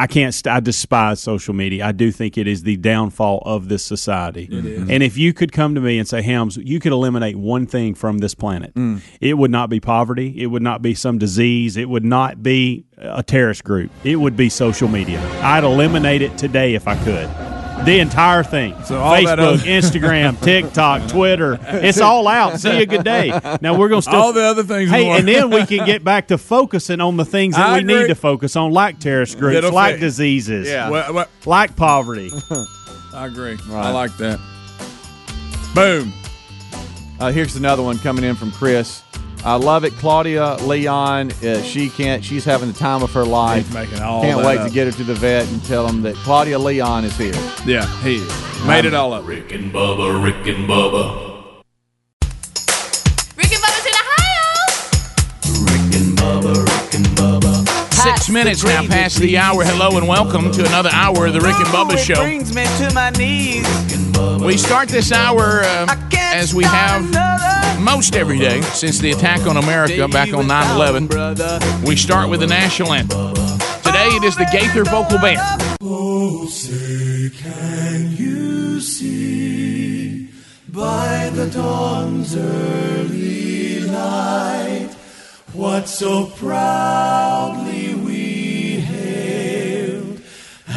I can't, st- I despise social media. I do think it is the downfall of this society. And if you could come to me and say, Helms, you could eliminate one thing from this planet, Mm. it would not be poverty. It would not be some disease. It would not be a terrorist group. It would be social media. I'd eliminate it today if I could. The entire thing. So all that Facebook, other- Instagram, TikTok, Twitter. It's all out. See you. Good day. Now we're going to still All the other things Hey, more. and then we can get back to focusing on the things that I we agree. need to focus on, like terrorist groups, That'll like fit. diseases, Yeah. Well, well- like poverty. I agree. I like that. Boom. Uh, here's another one coming in from Chris. I love it, Claudia Leon. Uh, she can't. She's having the time of her life. He's making all Can't that wait up. to get her to the vet and tell them that Claudia Leon is here. Yeah, he is. Made it all up. Rick and Bubba, Rick and Bubba. Minutes now past the hour. Hello and welcome to another hour of the Rick and Bubba Show. brings me to my knees. We start this hour uh, as we have most every day since the attack on America back on 9 11. We start with the national anthem. Today it is the Gaither Vocal Band. Oh, say, can you see by the dawn's early light what so proudly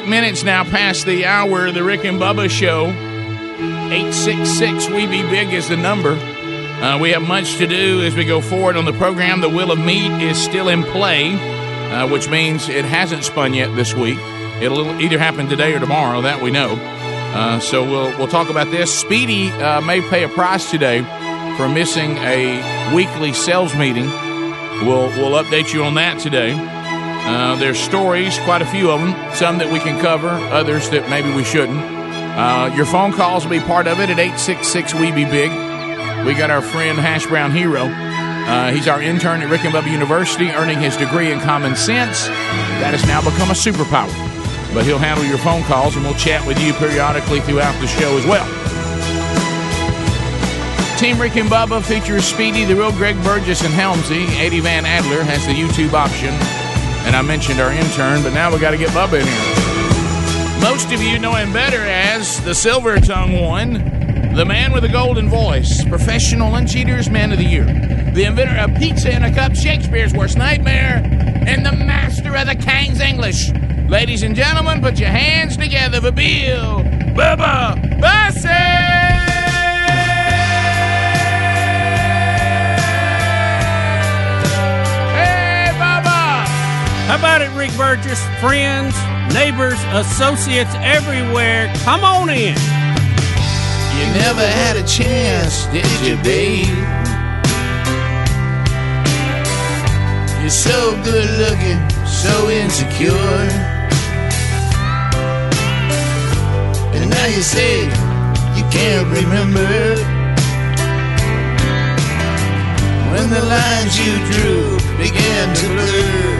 eight minutes now past the hour of the Rick and Bubba Show. 866 We Be Big is the number. Uh, we have much to do as we go forward on the program. The Wheel of Meat is still in play, uh, which means it hasn't spun yet this week. It'll either happen today or tomorrow, that we know. Uh, so we'll, we'll talk about this. Speedy uh, may pay a price today for missing a weekly sales meeting. We'll, we'll update you on that today. Uh, there's stories, quite a few of them, some that we can cover, others that maybe we shouldn't. Uh, your phone calls will be part of it at 866 We Be Big. We got our friend Hash Brown Hero. Uh, he's our intern at Rick and Bubba University, earning his degree in common sense. That has now become a superpower. But he'll handle your phone calls, and we'll chat with you periodically throughout the show as well. Team Rick and Bubba features Speedy, the real Greg Burgess, and Helmsy. Eddie Van Adler has the YouTube option. And I mentioned our intern, but now we got to get Bubba in here. Most of you know him better as the Silver Tongue One, the man with the golden voice, professional uncheaters man of the year, the inventor of pizza in a cup, Shakespeare's worst nightmare, and the master of the King's English. Ladies and gentlemen, put your hands together for Bill Bubba Bussey! How about it, Rick Burgess? Friends, neighbors, associates everywhere, come on in. You never had a chance, did you, babe? You're so good looking, so insecure. And now you say you can't remember when the lines you drew began to blur.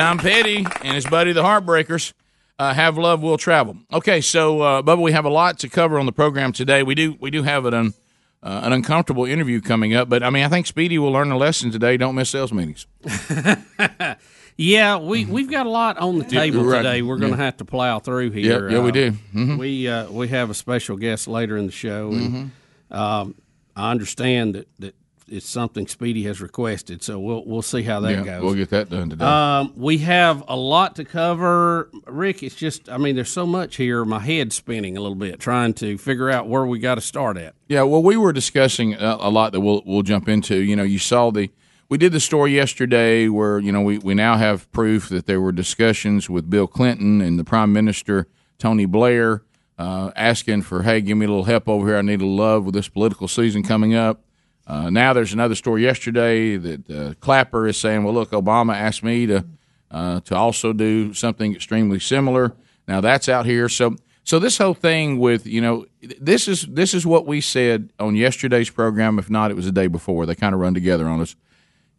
Tom Petty and his buddy, the Heartbreakers. Uh, have love will travel. Okay, so uh, Bubba, we have a lot to cover on the program today. We do we do have an un, uh, an uncomfortable interview coming up, but I mean I think Speedy will learn a lesson today. Don't miss sales meetings. Yeah, we we've got a lot on the table right. today. We're going to Yeah. have to plow through here. Yeah, yeah, we Uh, do. Mhm. We uh, we have a special guest later in the show, and um, I understand that, that it's something Speedy has requested. So we'll we'll see how that Yeah, goes. we'll get that done today. Um, we have a lot to cover, Rick. It's just, I mean, there's so much here. My head's spinning a little bit trying to figure out where we got to start at. Yeah, well, we were discussing a, a lot that we'll we'll jump into. You know, you saw the we did the story yesterday where you know we we now have proof that there were discussions with Bill Clinton and the Prime Minister Tony Blair uh, asking for hey, give me a little help over here. I need a love with this political season coming up. Uh, now there's another story yesterday that uh, Clapper is saying, well, look, Obama asked me to uh, to also do something extremely similar. Now that's out here. So so this whole thing with you know this is this is what we said on yesterday's program. If not, it was the day before. They kind of run together on us.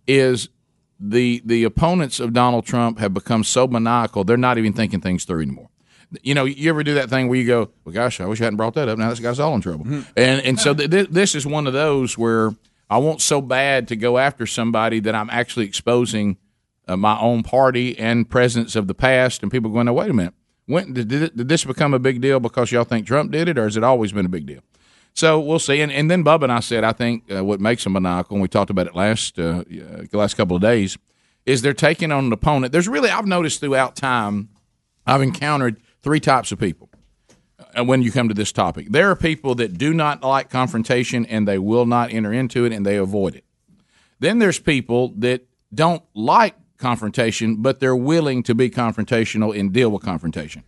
Is the the opponents of Donald Trump have become so maniacal they're not even thinking things through anymore. You know, you ever do that thing where you go, "Well, gosh, I wish I hadn't brought that up. Now this guy's all in trouble." And and so th- th- this is one of those where I want so bad to go after somebody that I'm actually exposing uh, my own party and presence of the past, and people going, "Now wait a minute, when did, did, this become a big deal because y'all think Trump did it, or has it always been a big deal?" So we'll see. And, and then Bubba and I said, I think uh, what makes them maniacal, and we talked about it last uh, uh, the last couple of days, is they're taking on an opponent. There's really I've noticed throughout time, I've encountered three types of people uh, when you come to this topic. There are people that do not like confrontation and they will not enter into it and they avoid it. Then there's people that don't like confrontation, but they're willing to be confrontational and deal with confrontation.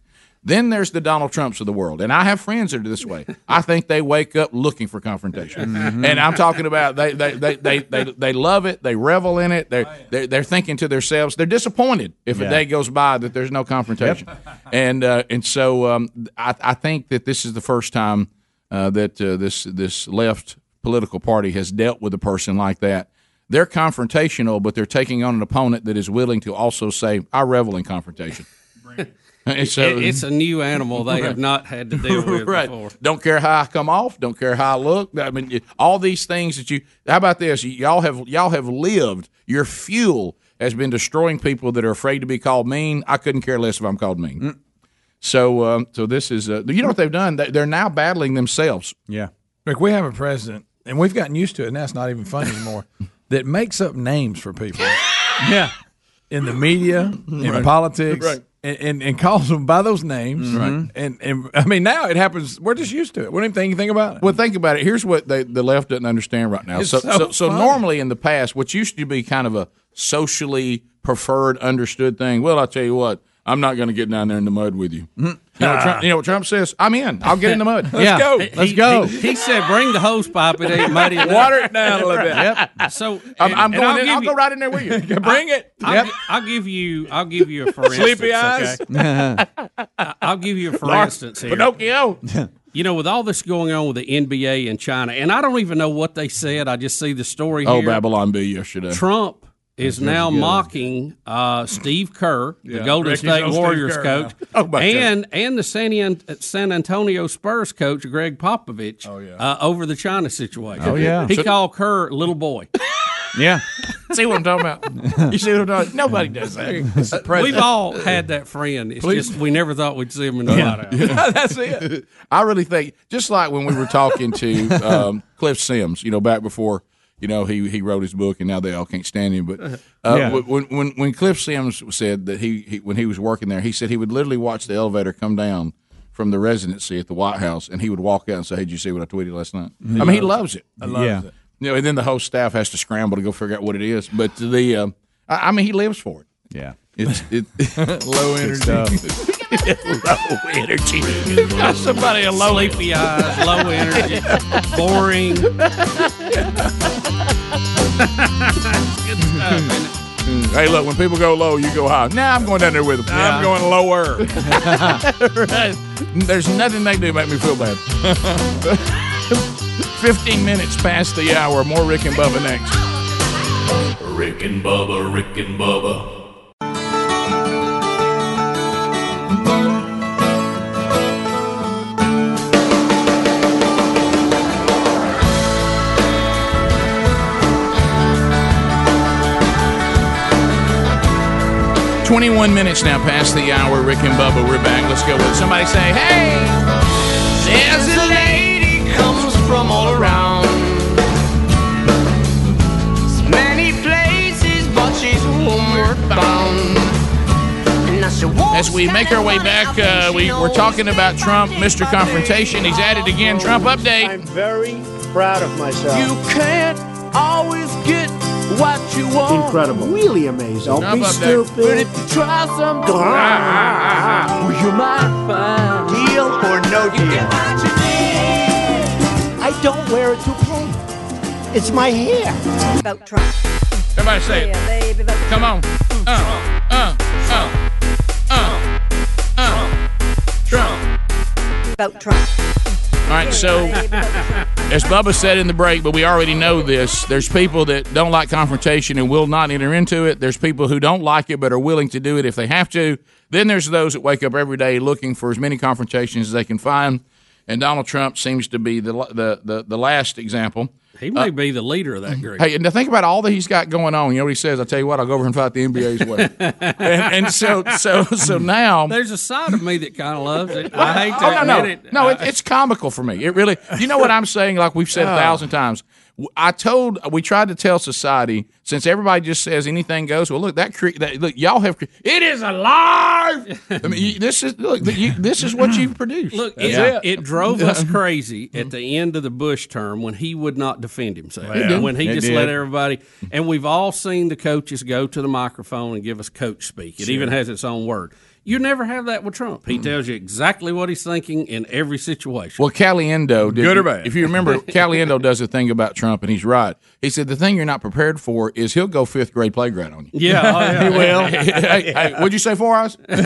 Then there's the Donald Trumps of the world, and I have friends that are this way. I think they wake up looking for confrontation, Mhm. and I'm talking about they they, they, they, they they love it, they revel in it. They're they're, they're thinking to themselves, they're disappointed if a day goes by that there's no confrontation, and uh, and so um, I, I think that this is the first time uh, that uh, this this left political party has dealt with a person like that. They're confrontational, but they're taking on an opponent that is willing to also say, "I revel in confrontation." And so- It- it's a new animal they have not had to deal with right. before. Don't care how I come off. Don't care how I look. I mean, all these things that you. How about this? Y'all have y'all have lived. Your fuel has been destroying people that are afraid to be called mean. I couldn't care less if I'm called mean. Mm. So, um, so this is. Uh, you know what they've done? They- They're now battling themselves. Yeah. Rick, we have a president, and we've gotten used to it, and that's not even funny anymore. that makes up names for people. yeah. In the media, in Right. politics, Right. And, and and calls them by those names. Mm-hmm. Right. And and I mean now it happens. We're just used to it. We don't even think anything about it. Well, think about it. Here's what they, the left doesn't understand right now. It's So, so so, so normally in the past, what used to be kind of a socially preferred, understood thing. Well, I'll tell you what. I'm not going to get down there in the mud with you. Mm-hmm. You know, what Trump, ah. you know what Trump says? I'm in. I'll get in the mud. Let's Yeah. go. He- Let's go. He, he said, "Bring the hose pipe. It ain't muddy. enough." Water it down a little bit. Yep. So I'm, I'm going. I'll In, I'll you- go right in there with you. Bring it. I'll, gi- I'll give you. I'll give you a for Sleepy instance. eyes? Okay? I- I'll give you a for Lar- instance here. Pinocchio. You know, with all this going on with the NBA in China, and I don't even know what they said. I just see the story Oh, here. Babylon Bee yesterday. Trump is now mocking uh, Steve Kerr, Yeah, the Golden Ricky's State Warriors Kerr coach. Oh, my and and the San, An- San Antonio Spurs coach, Gregg Popovich, uh, over the China situation. Oh, yeah. he So- called Kerr little boy. Yeah. See what I'm talking about? You see what I'm talking about? Nobody does that. We've all had that friend. It's Please. just we never thought we'd see him in the White House. That's it. I really think just like when we were talking to um, Cliff Sims, you know, back before you know he he wrote his book, and now they all can't stand him. But uh, Yeah. when when when Cliff Sims said that he, he when he was working there, he said he would literally watch the elevator come down from the residency at the White House, and he would walk out and say, "Hey, did you see what I tweeted last night?" He I mean, he loves loves it. it. He loves Yeah. it. You know, and then the whole staff has to scramble to go figure out what it is. But the, um, I, I mean, he lives for it. Yeah. It's it low energy. low energy. Got somebody a low Sleepy eyes, low energy, boring. Good stuff, isn't it? Hey, look, when people go low, you go high. Now I'm going down there with them. I'm going lower. Right. There's nothing they do to make me feel bad. 15 minutes past the hour. More Rick and Bubba next. Rick and Bubba, Rick and Bubba. Twenty-one minutes now past the hour. Rick and Bubba, we're back. Let's go with it. somebody say, "Hey, There's a lady comes from all around. Many places, but she's homeward bound. And as she As we make our way back, uh, we, we're talking about Trump, Mr. Confrontation. He's at it again. Trump update. I'm very proud of myself. You can't always get what you want. Incredible. Really amazing. Don't Trump be update. stupid. But if you try something, you might find Deal or no you deal. get what you need. I don't wear a toupee. It's my hair. Vote Trump. Everybody say it. baby, vote Come on. Uh, uh, uh, uh, uh. Trump. Vote Trump. All right, so as Bubba said in the break, but we already know this. There's people that don't like confrontation and will not enter into it. There's people who don't like it but are willing to do it if they have to. Then there's those that wake up every day looking for as many confrontations as they can find. And Donald Trump seems to be the the the, the last example. He uh, may be the leader of that mm-hmm. group. Hey, and to think about all that he's got going on. You know what he says? I tell you what, I'll go over and fight the NBA's way. and, and so, so, so now There's a side of me that kind of loves it. I hate to oh, no, no, it. no, it, it's comical for me. It really. You know what I'm saying? Like we've said a Oh. thousand times. I told we tried to tell society since everybody just says anything goes. Well, look that, cre- that look y'all have. cre- It is alive. I mean, you, this is look. You, this is what you've produced. Look, That's it, it drove us crazy Mm-hmm. at the end of the Bush term when he would not defend himself. It did. When he It just did. let everybody, and we've all seen the coaches go to the microphone and give us coach speak. It Sure. even has its own word. You never have that with Trump. He tells you exactly what he's thinking in every situation. Well, Caliendo did. Good or bad? If you remember, Caliendo does a thing about Trump, and he's right. He said the thing you're not prepared for is he'll go fifth grade playground on you. Yeah, oh, yeah. he will. hey, hey, what'd you say, four hours? you know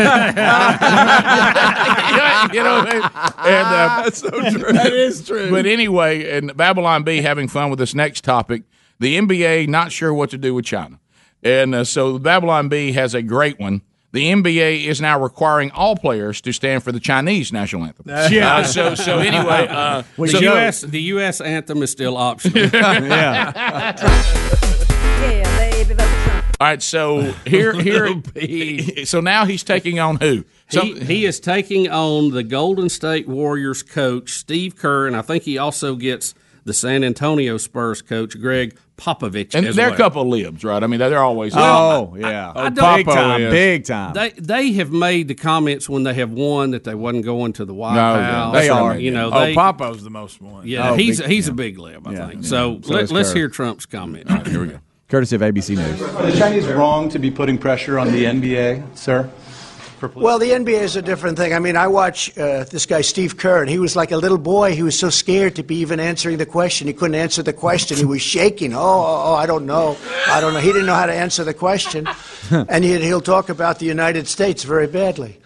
what I mean? And, uh, That's so true. That is true. But anyway, and Babylon Bee having fun with this next topic. The NBA not sure what to do with China, and uh, so Babylon Bee has a great one. The NBA is now requiring all players to stand for the Chinese national anthem. Yeah. Uh, so so anyway, uh, the so- U.S. the U.S. anthem is still optional. Yeah, baby. All right, so here here so now he's taking on who? So, he, he is taking on the Golden State Warriors coach Steve Kerr, and I think he also gets the San Antonio Spurs coach Gregg Popovich. and as they're well. a couple of libs, right? I mean, they're always Oh, yeah. I oh, don't- big time, big time. They they have made the comments when they have won that they wasn't going to the White No, House. they or, are. You know, Oh, they, Popo's the most one. Yeah, Oh, he's big- he's yeah. a big lib, I Yeah. think. Yeah. So, So let, let's hear Trump's comment. here we go. Courtesy of ABC News. Are the Chinese wrong to be putting pressure on the NBA, sir? Well, the NBA is a different thing. I mean, I watch uh, this guy Steve Kerr, and he was like a little boy. He was so scared to be even answering the question. He couldn't answer the question. He was shaking. Oh, oh, oh, I don't know. I don't know. He didn't know how to answer the question, and he, he'll talk about the United States very badly.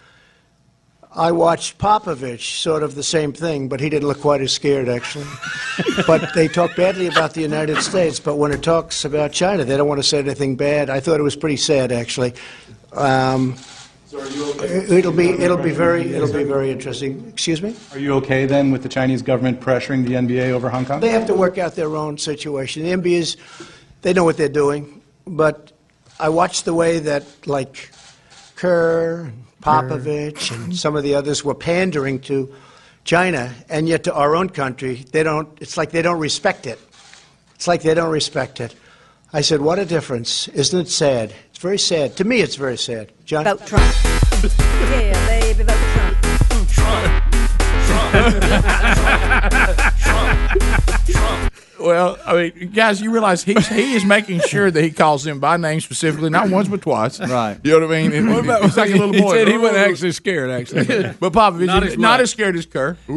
I watched Popovich, sort of the same thing, but he didn't look quite as scared, actually. but they talk badly about the United States, but when it talks about China, they don't want to say anything bad. I thought it was pretty sad, actually. Um, Uh, it'll be it'll be very it'll be very interesting. Excuse me. Are you okay then with the Chinese government pressuring the NBA over Hong Kong? They have to work out their own situation. The NBA is they know what they're doing, but I watched the way that like Kerr, and Popovich, and some of the others were pandering to China, and yet to our own country, they don't. It's like they don't respect it. It's like they don't respect it. I said, "What a difference! Isn't it sad? It's very sad. To me, it's very sad." John. Vote Trump. Yeah, baby, vote Trump. Well, I mean, guys, you realize he's, he is making sure that he calls them by name specifically, not once but twice. Right. You know what I mean? What about He's like a little he boy. said he wasn't actually scared, actually. but Popovich, Not not, as not as scared as Kerr.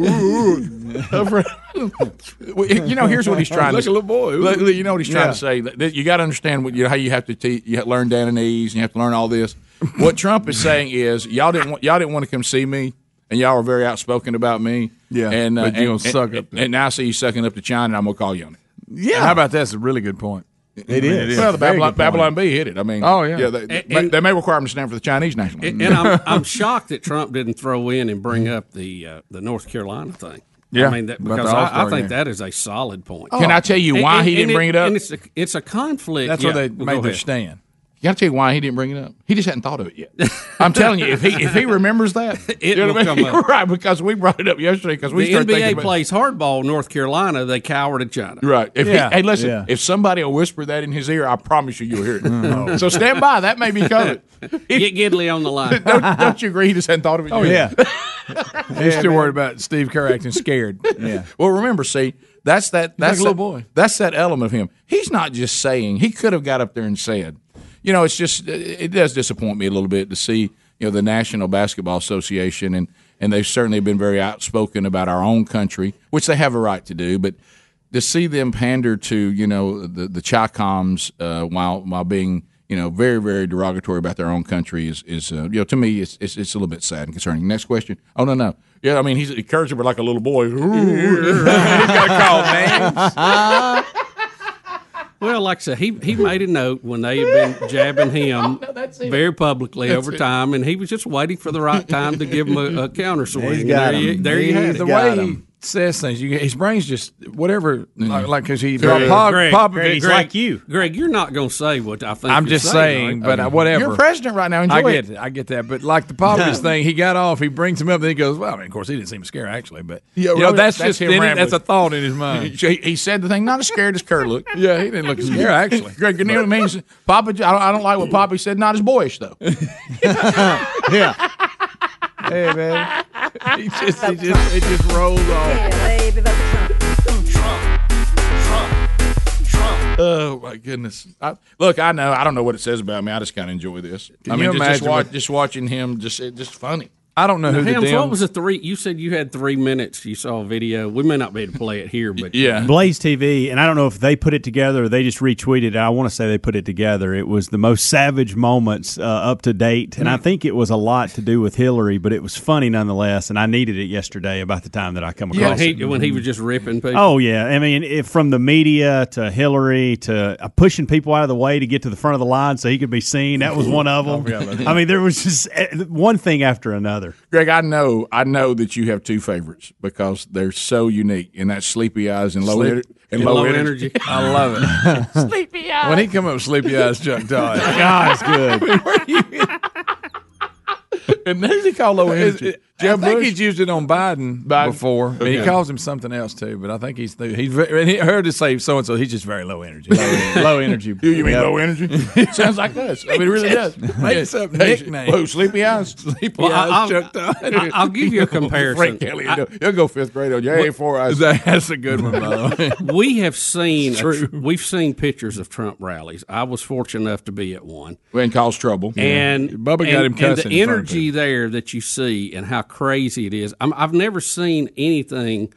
Well, you know, here's what he's trying Like to a little boy. Look, look, You know what he's trying Yeah. to say. That- that You got to understand what you know, how you have to teach. You have to learn Dananese, and you have to learn all this. What Trump is saying is, y'all didn't want, y'all didn't want to come see me, and y'all were very outspoken about me. Yeah, and uh, but you and, gonna suck and, up to and now I see you sucking up to China, and I'm gonna call you on it. Yeah. How about that's a really good point. It is. Well, the Babylon. Babylon Bee hit it. I mean, Oh, yeah. they, And- they- they may require them to stand for the Chinese national. And, and I'm, I'm shocked that Trump didn't throw in and bring up the uh, the North Carolina thing. Yeah, I mean that, because I, I think game. that is a solid point. Can I tell you why he didn't bring it up? And it's a, it's a conflict. That's where they well, made go their ahead. stand. You got to tell you why he didn't bring it up. He just hadn't thought of it yet. I'm telling you, if he if he remembers that, It you know will I mean? come up. right? Because we brought it up yesterday. Because we The started thinking NBA about, plays hardball. North Carolina, they cower to China. Right. If Yeah. he, hey, listen. Yeah. If somebody will whisper that in his ear, I promise you, you'll hear it. Mm-hmm. So stand by. That may be coming. Get Gidley on the line. don't, don't you agree? He just hadn't thought of it. Oh, yet? yeah. He's still worried about Steve Kerr acting scared. Yeah. Well, remember, see, that's that. That's like a that, little boy. That's that element of him. He's not just saying. He could have got up there and said, you know, it's just it does disappoint me a little bit to see you know the National Basketball Association and and they've certainly been very outspoken about our own country, which they have a right to do, but. To see them pander to you know the the Chicoms uh, while while being you know very very derogatory about their own country is is uh, you know to me it's, it's it's a little bit sad and concerning. Next question. Oh no no yeah I mean he's encouraging her like a little boy. He's got names. Well, like I said, he, he made a note when they had been jabbing him very publicly That's over it. time, and he was just waiting for the right time to give him a, a counter swing. He's And got there you, him. there you He's have it. the way he says things. You, his brain's just whatever. Like, like because he Greg, Pop, Greg, Popovich- Greg, Greg, Greg, you're not going to say what I think. I'm you're just saying, but uh, whatever. You're president right now. Enjoy I get it. I get that. But like the Popovich thing, he got off. He brings him up. Then he goes, "Well, I mean, of course, he didn't seem scared actually, but Yeah, you know, right. that's, That's just him it, that's a thought in his mind." He, he said the thing, not as scared as Kerr looked. yeah, he didn't look scared actually. Greg, you know what I mean? Papa, I don't, I don't like what Poppy said. Not as boyish though. yeah. Hey man. he just, he just, it just rolls off. Yeah, baby, Trump. Trump, Trump, Trump. Oh my goodness! I, look, I know I don't know what it says about me. I just kind of enjoy this. Can I mean, just, just, watch, what- just watching him, just it, just funny. I don't know Now, Hams, what was the three? You said you had three minutes. You saw a video. We may not be able to play it here, but yeah, Blaze TV, and I don't know if they put it together or they just retweeted it. I want to say they put it together. It was the most savage moments uh, up to date, and I think it was a lot to do with Hillary, but it was funny nonetheless. And I needed it yesterday about the time that I come Yeah, across he, it. when he was just ripping people. Oh yeah, I mean, if from the media to Hillary to uh, pushing people out of the way to get to the front of the line so he could be seen, that was one of them. forgot about that. I mean, there was just uh, one thing after another. Greg, I know, I know that you have two favorites because they're so unique, and that's Sleepy Eyes and Low, Sleep- ener- and and low, Low energy. Energy. I love it. Sleepy eyes. When he come up with sleepy eyes, Chuck Todd. God, it's good. and who's he called low energy? I Jeb think Bush? he's used it on Biden, Biden? before. And He calls him something else too, but I think he's he's very, and he heard to say so and so. He's just very low energy. Low, low energy. You, you mean Yep. low energy? Sounds like us. I mean, it really does. Makes up Hey, nicknames. Who, Sleepy Eyes? Sleepy Well, eyes, I'll- Chuck Todd. I- I'll give you a comparison. Frank Kelly, I- he'll go fifth grade on you. Hey, four eyes. That's a good one, by the way. we have seen It's we've seen pictures of Trump rallies. I was fortunate enough to be at one. And cause trouble. And Bubba got him cussing And the in front of energy there that you see and how crazy it is. I'm, I've never seen anything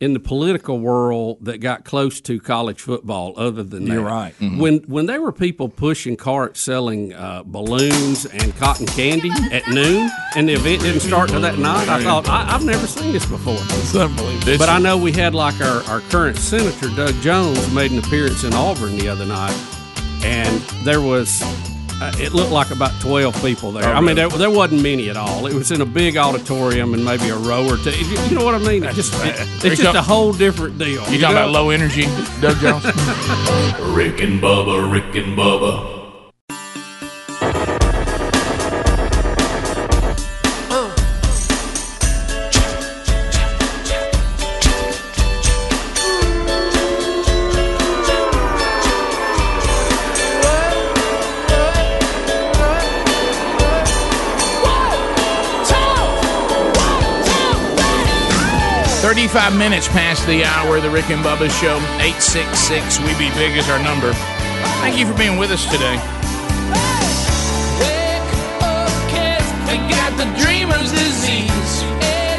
in the political world that got close to college football other than that. You're right. Mhm. When when there were people pushing carts selling uh, balloons and cotton candy at noon, and the event didn't start till that night, I thought I, I've never seen this before. It's unbelievable. But I know we had like our, our current senator, Doug Jones, made an appearance in Auburn the other night, and there was, uh, it looked like about 12 people there. Oh, I mean, really? there, there wasn't many at all. It was in a big auditorium and maybe a row or two. You, you know what I mean? It just, it- it's you just talk- a whole different deal. You talking know? about low energy, Doug Jones? Rick and Bubba, Rick and Bubba. Thirty-five minutes past the hour the Rick and Bubba Show. Eight six six. We be big is our number. Thank you for being with us today.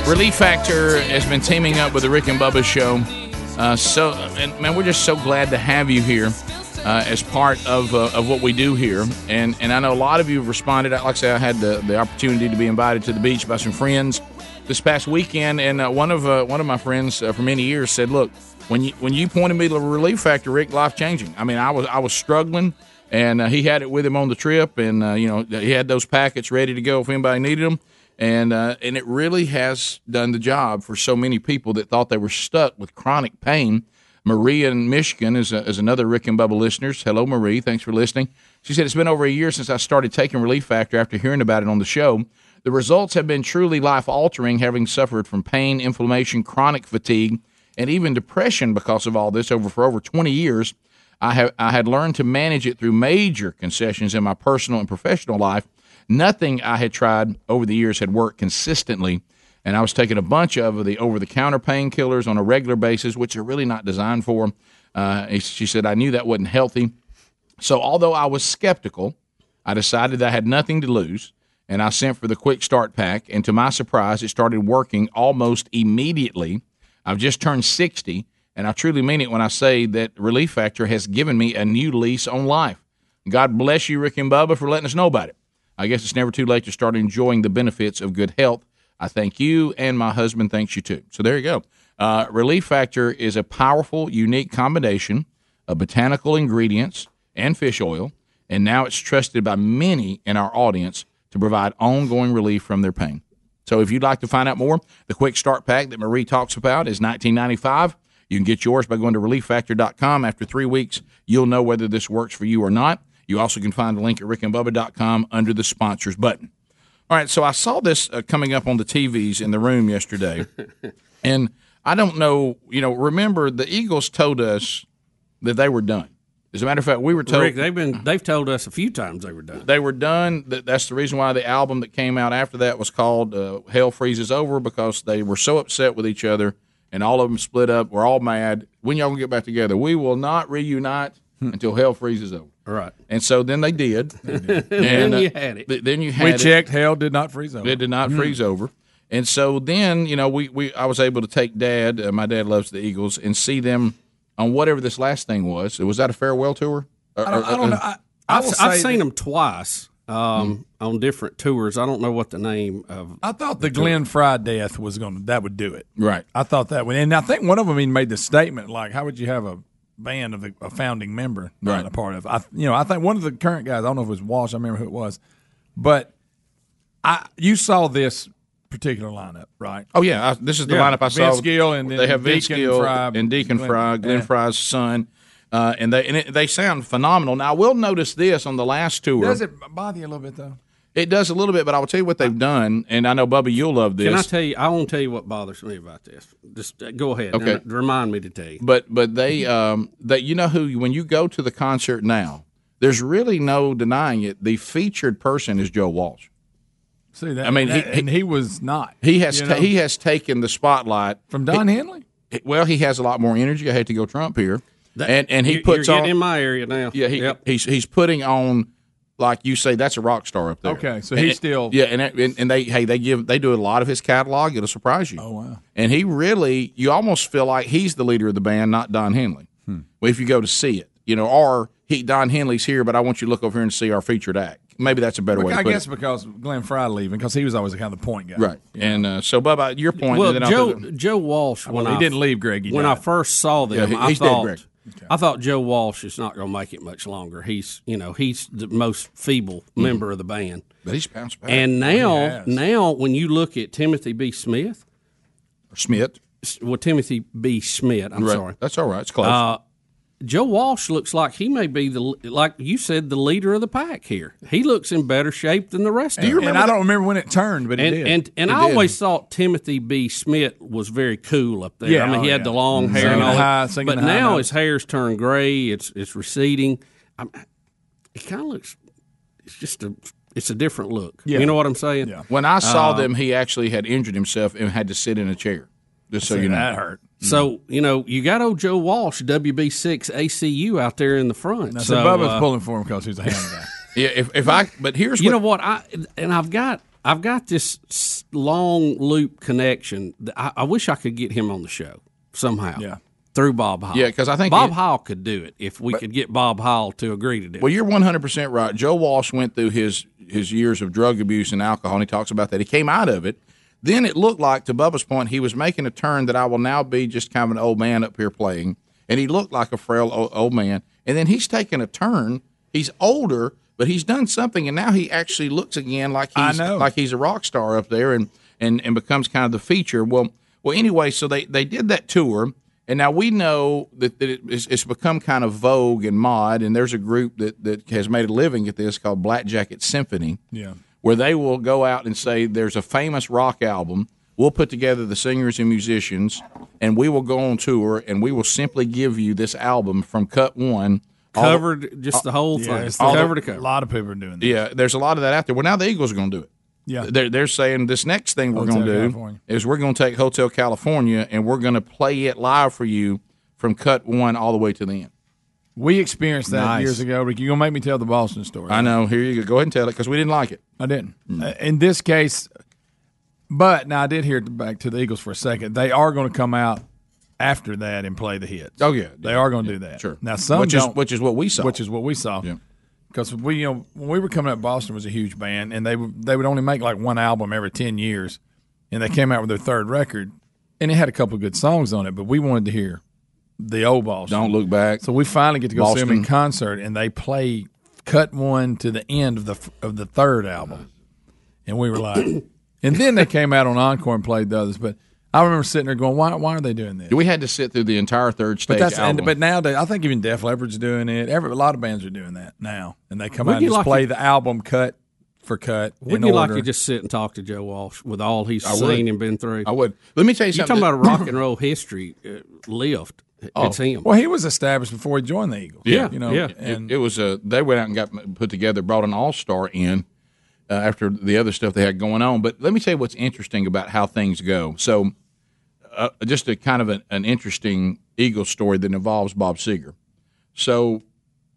Relief Factor has been teaming up with the Rick and Bubba Show. Uh, so, and man, we're just so glad to have you here uh, as part of uh, of what we do here. And and I know a lot of you have responded. Like I said, I had the, the opportunity to be invited to the beach by some friends this past weekend, and uh, one of uh, one of my friends uh, for many years said, "Look, when you when you pointed me to the Relief Factor, Rick, life changing. I mean, I was I was struggling." And uh, he had it with him on the trip, and uh, you know he had those packets ready to go if anybody needed them and uh, and it really has done the job for so many people that thought they were stuck with chronic pain. Maria in Michigan is, a, is another Rick and Bubba listeners. Hello, Marie. Thanks for listening. She said it's been over a year since I started taking Relief Factor after hearing about it on the show. The results have been truly life altering, having suffered from pain, inflammation, chronic fatigue, and even depression because of all this over for over 20 years. I have I had learned to manage it through major concessions in my personal and professional life. Nothing I had tried over the years had worked consistently, and I was taking a bunch of the over-the-counter painkillers on a regular basis, which are really not designed for. Uh, she said I knew that wasn't healthy, so although I was skeptical, I decided I had nothing to lose, and I sent for the Quick Start Pack. And to my surprise, it started working almost immediately. I've just turned 60, and I truly mean it when I say that Relief Factor has given me a new lease on life. God bless you, Rick and Bubba, for letting us know about it. I guess it's never too late to start enjoying the benefits of good health. I thank you, and my husband thanks you too. So there you go. Uh, Relief Factor is a powerful, unique combination of botanical ingredients and fish oil, and now it's trusted by many in our audience to provide ongoing relief from their pain. So if you'd like to find out more, the quick start pack that Marie talks about is 1995. You can get yours by going to relieffactor.com. After three weeks, you'll know whether this works for you or not. You also can find a link at rickandbubba.com under the sponsors button. All right, so I saw this uh, coming up on the TVs in the room yesterday, and I don't know. You know, remember the Eagles told us that they were done. As a matter of fact, we were told Rick, they've been they've told us a few times they were done. they were done. That's the reason why the album that came out after that was called uh, "Hell Freezes Over" because they were so upset with each other, and all of them split up. We're all mad. When y'all gonna get back together? We will not reunite. until hell freezes over. Right. And so then they did. And then uh, you had it. th- Then you had we it. checked. Hell did not freeze over. It did not Mhm. freeze over. And so then, you know, we, we I was able to take Dad. Uh, my dad loves the Eagles, and see them on whatever this last thing was. Was that a farewell tour? Or- I don't, I or- don't know. uh, I, I I've, I've seen that- them twice um, on different tours. I don't know what the name of. I thought the Glenn Frey death was going to that would do it. Right. I thought that would, and I think one of them even made the statement like, "How would you have a band of a, a founding member not Right. a part of?" I, you know, I think one of the current guys. I don't know if it was Walsh. I remember who it was, but I you saw this particular lineup, right? Oh yeah, I, this is the Yeah, lineup I Vince saw. Gill and they then have Vince Deacon Gill Frey, and Deacon Glenn- Frey, Glenn yeah. Frey's son, uh, and they and it, they sound phenomenal. Now I will notice this on the last tour. Does it bother you a little bit though? It does a little bit, but I will tell you what they've done, and I know Bubba, you'll love this. Can I tell you? I want to tell you what bothers me about this. Just uh, go ahead. Okay. and remind me to tell you. But but they um that you know who when you go to the concert now, there's really no denying it. The featured person is Joe Walsh. See that? I mean, he- and he was not. He has you ta- know? he has taken the spotlight from Don He- Henley. he- Well, he has a lot more energy. I hate to go Trump here, and and he You- puts you're on in my area now. Yeah, he, Yep. he's he's putting on like you say that's a rock star up there. Okay, so And he's it- still- yeah, and, and and they hey they give they do a lot of his catalog. It'll surprise you. Oh wow! And he really you almost feel like he's the leader of the band, not Don Henley. Hmm. Well, if you go to see it, you know, or he Don Henley's here, but I want you to look over here and see our featured act. Maybe that's a better way. I to put guess it. because Glenn Frey leaving because he was always kind of the point guy, right. And uh, so, Bubba, your point. Well, then Joe the- Joe Walsh. Well, When he I, didn't leave, Greg. He when died. I first saw them, Yeah, he- I he's dead, thought I thought Joe Walsh is not going to make it much longer. He's you know he's the most feeble member of the band. but he's bounced back. And now, now when you look at Timothy B. Smith, Smith, well, Timothy B. Smith, I'm Right. sorry. That's all right. It's close. Uh, Joe Walsh looks like he may be the like you said the leader of the pack here. He looks in better shape than the rest of And, them. and I don't remember when it turned, but it and did. and and It I did. always thought Timothy B. Smith was very cool up there. Yeah, I mean, he oh, had yeah. the long Mhm. hair Singing and all high- that. But the high now notes. his hair's turned gray. It's it's receding. I'm, it kind of looks. It's just a. It's a different look. Yeah. You know what I'm saying? Yeah. when I saw Uh, them, he actually had injured himself and had to sit in a chair. Just so you know, that hurt. So you know you got old Joe Walsh, WB6 ACU out there in the front. Now, so Bubba's uh, pulling for him because he's a hand guy. Yeah, if, if I but here's you what, know what I and I've got I've got this long loop connection. that I, I wish I could get him on the show somehow. Yeah. Through Bob Hall. Yeah, because I think Bob it- Hall could do it if we could get Bob Hall to agree to do Well, it. Well, you're 100 percent right. Joe Walsh went through his his years of drug abuse and alcohol, and he talks about that. He came out of it. Then it looked like, to Bubba's point, he was making a turn that I will now be just kind of an old man up here playing, and he looked like a frail old, old man. And then he's taken a turn. He's older, but he's done something, and now he actually looks again like I he's know. like he's a rock star up there, and and and becomes kind of the feature. Well, well, anyway, so they they did that tour. And now we know that, that it- it's, it's become kind of vogue and mod, and there's a group that, that has made a living at this called Black Jacket Symphony, Yeah. Where they will go out and say there's a famous rock album. We'll put together the singers and musicians, and we will go on tour, and we will simply give you this album from cut one. all- Covered just the whole Yeah, thing, it's cover the- to cover. A lot of people are doing that. Yeah, there's a lot of that out there. Well, now the Eagles are going to do it. Yeah. They're, they're saying this next thing we're going to do California. is we're going to take Hotel California and we're going to play it live for you from cut one all the way to the end. We experienced that Nice. years ago. Rick, you're gonna make me tell the Boston story. I know. Here you go. Go ahead and tell it because we didn't like it. I didn't. Mm. Uh, in this case, but now I did hear back to the Eagles for a second. They are going to come out after that and play the hits. Oh, yeah. they are going to do that. Sure. Now some Which is- which is what we saw. Which is what we saw. Yeah. Because we, you know, when we were coming up, Boston was a huge band, and they would- they would only make like one album every ten years, and they came out with their third record, and it had a couple of good songs on it, but we wanted to hear the old Boston. Don't look back. So we finally get to go see them in concert, and they play cut one to the end of the of the third album, and we were like, and then they came out on encore and played the others. But I remember sitting there going, why why are they doing this? We had to sit through the entire third stage But that's album. and, but nowadays I think even Def Leppard's doing it. Every a lot of bands are doing that now, and they come Wouldn't out and you just like play it- the album cut for cut. Wouldn't in you like to just sit and talk to Joe Walsh with all he's I would. seen and been through? I would. Let me tell you You're something. talking about a rock and roll history uh, lift. It's him. Well, he was established before he joined the Eagles. Yeah, you know, yeah. and it, it was uh, they went out and got put together, brought an all star in uh, after the other stuff they had going on. But let me tell you what's interesting about how things go. So, uh, just a kind of an, an interesting Eagle story that involves Bob Seger. So,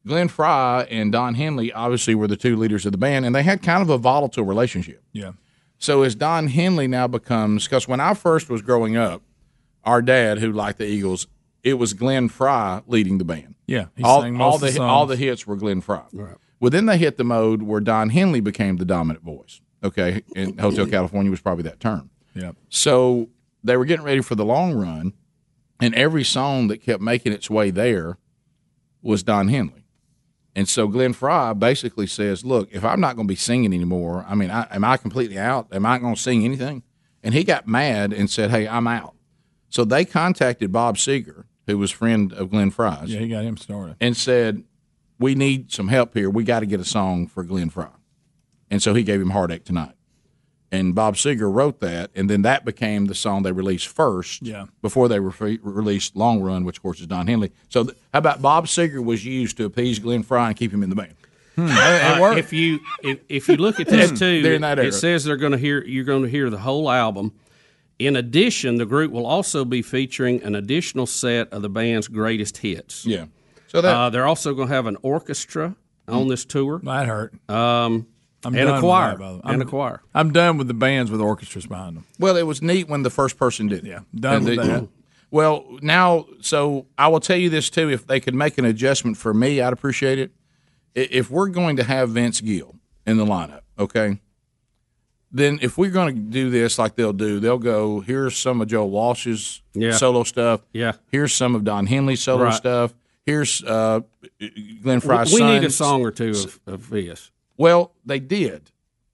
Glenn Frey and Don Henley obviously were the two leaders of the band, and they had kind of a volatile relationship. Yeah. So as Don Henley now becomes, because when I first was growing up, our dad who liked the Eagles, it was Glenn Frey leading the band. Yeah, he all, sang all most the of the all songs. the hits were Glenn Frey. Right. Well, then they hit the mode where Don Henley became the dominant voice. Okay, and Hotel California was probably that term. Yeah. So they were getting ready for the long run, and every song that kept making its way there was Don Henley. And so Glenn Frey basically says, "Look, if I'm not going to be singing anymore, I mean, I, am I completely out? Am I going to sing anything?" And he got mad and said, "Hey, I'm out." So they contacted Bob Seger, who was friend of Glenn Frey's, Yeah, he got him started. and said, "We need some help here. We got to get a song for Glenn Frey." And so he gave him "Heartache Tonight." And Bob Seger wrote that, and then that became the song they released first. Yeah. Before they re- released "Long Run," which of course is Don Henley. So, th- how about Bob Seger was used to appease Glenn Frey and keep him in the band? Uh, if you if, if you look at this too, it, it says they're going to hear you're going to hear the whole album. In addition, the group will also be featuring an additional set of the band's greatest hits. Yeah. So that uh, they're also going to have an orchestra on this tour. That hurt. Um, I'm and done a with choir. that, by the way. and I'm- a choir. I'm done with the bands with orchestras behind them. Well, it was neat when the first person did it. Yeah, done with that. Well, now, so I will tell you this too. If they could make an adjustment for me, I'd appreciate it. If we're going to have Vince Gill in the lineup, okay, then if we're going to do this like they'll do, they'll go. Here's some of Joe Walsh's Yeah. solo stuff. Yeah. Here's some of Don Henley's solo Right. stuff. Here's uh, Glenn Frey's we, we need a song or two of, of this. Well, they did,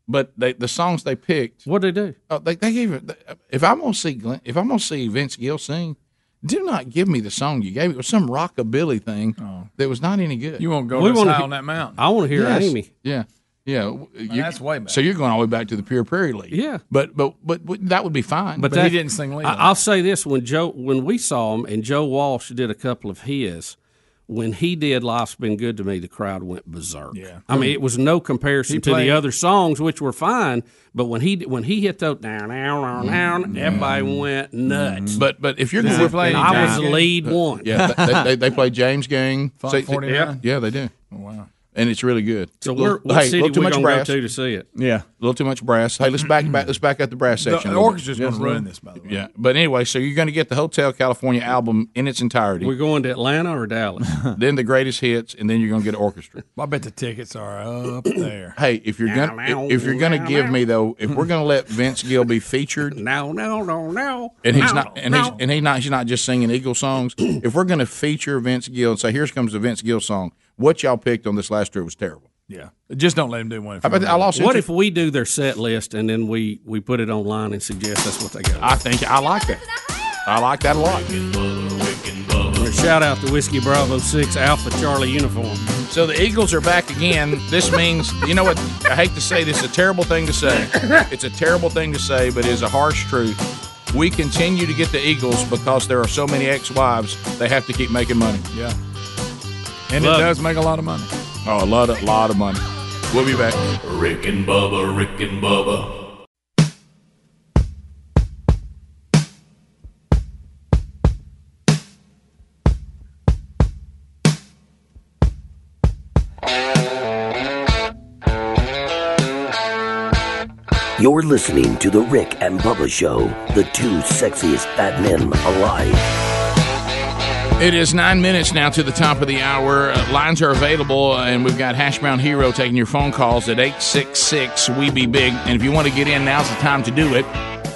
but they, the songs they picked. What did they do? Oh, they, they gave it. If I'm gonna see Glenn, if I'm gonna see Vince Gill sing, do not give me the song you gave. Me. It was some rockabilly thing that was not any good. You won't go We this wanna high he- on that mountain. I want to hear Yes. Amy. Yeah, yeah. You- that's way back. So you're going all the way back to the Pure Prairie League. Yeah. but but but, that would be fine. But, But he didn't sing lead I, I'll say this: when Joe, when we saw him, and Joe Walsh did a couple of his, when he did "Life's Been Good to Me," the crowd went berserk. Yeah. I mean, it was no comparison to the other songs, which were fine. But when he when he hit those down, down, down, mm-hmm. everybody mm-hmm. went nuts. but but if you're going to play I was the lead one. yeah, they, they, they play James Gang. Funk So- 49? Yeah, they do, Oh, wow. And it's really good. So we're what hey, city little we too much gonna go brass. to to see it? Yeah. A little too much brass. Hey, let's back back. Let's back up the brass The, section. the a little bit. orchestra's going to ruin this, by the way. Yeah, but anyway, so you're going to get the Hotel California album in its entirety, We're going to Atlanta or Dallas. then the greatest hits, and then you're going to get an orchestra. I bet the tickets are up there. Hey, if you're going to if you're going to give me though, if we're going to let Vince Gill be featured, no, no, no, no. and he's not and he's and he's not he's not just singing Eagle songs. if we're going to feature Vince Gill and say, "Here comes the Vince Gill song," what y'all picked on this last tour was terrible. Yeah. Just don't let him do one. If I, bet you're I lost. What interest- if we do their set list and then we we put it online and suggest that's what they got? I think I like that. I like that a lot. Shout out to Whiskey Bravo Six Alpha Charlie uniform. So the Eagles are back again. This means, you know what? I hate to say this, it's a terrible thing to say. It's a terrible thing to say, but it is a harsh truth. We continue to get the Eagles because there are so many ex-wives. They have to keep making money. Yeah. And Love it it. does make a lot of money. Oh, a lot of lot of money. We'll be back. Rick and Bubba, Rick and Bubba. You're listening to The Rick and Bubba Show, the two sexiest fat men alive. It is nine minutes now to the top of the hour. Uh, lines are available, and we've got Hash Brown Hero taking your phone calls at 866 We Be Big. And if you want to get in, now's the time to do it.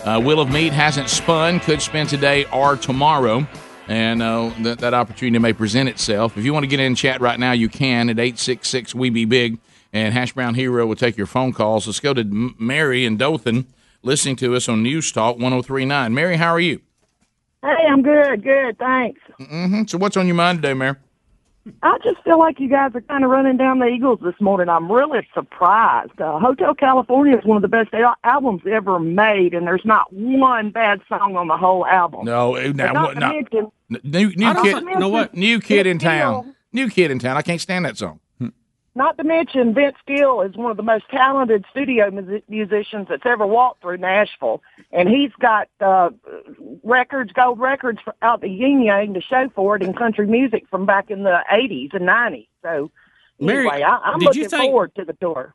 Uh, Wheel of Meat hasn't spun, could spin today or tomorrow. And uh, that, that opportunity may present itself. If you want to get in chat right now, you can at 866 We Be Big. And Hash Brown Hero will take your phone calls. Let's go to Mary and Dothan, listening to us on News Talk 1039. Mary, how are you? Hey, I'm good. Good, thanks. hmm So, what's on your mind today, Mayor? I just feel like you guys are kind of running down the Eagles this morning. I'm really surprised. Uh, Hotel California is one of the best al- albums ever made, and there's not one bad song on the whole album. No, eh, now, not what, to now, mention, new, new I don't kid, know what- new kid in town, new kid in town. I can't stand that song. Not to mention Vince Gill is one of the most talented studio mus- musicians that's ever walked through Nashville, and he's got uh, records, gold records for, out the yin yang to show for it in country music from back in the '80s and '90s. So Mary, anyway, I, I'm looking think- forward to the tour.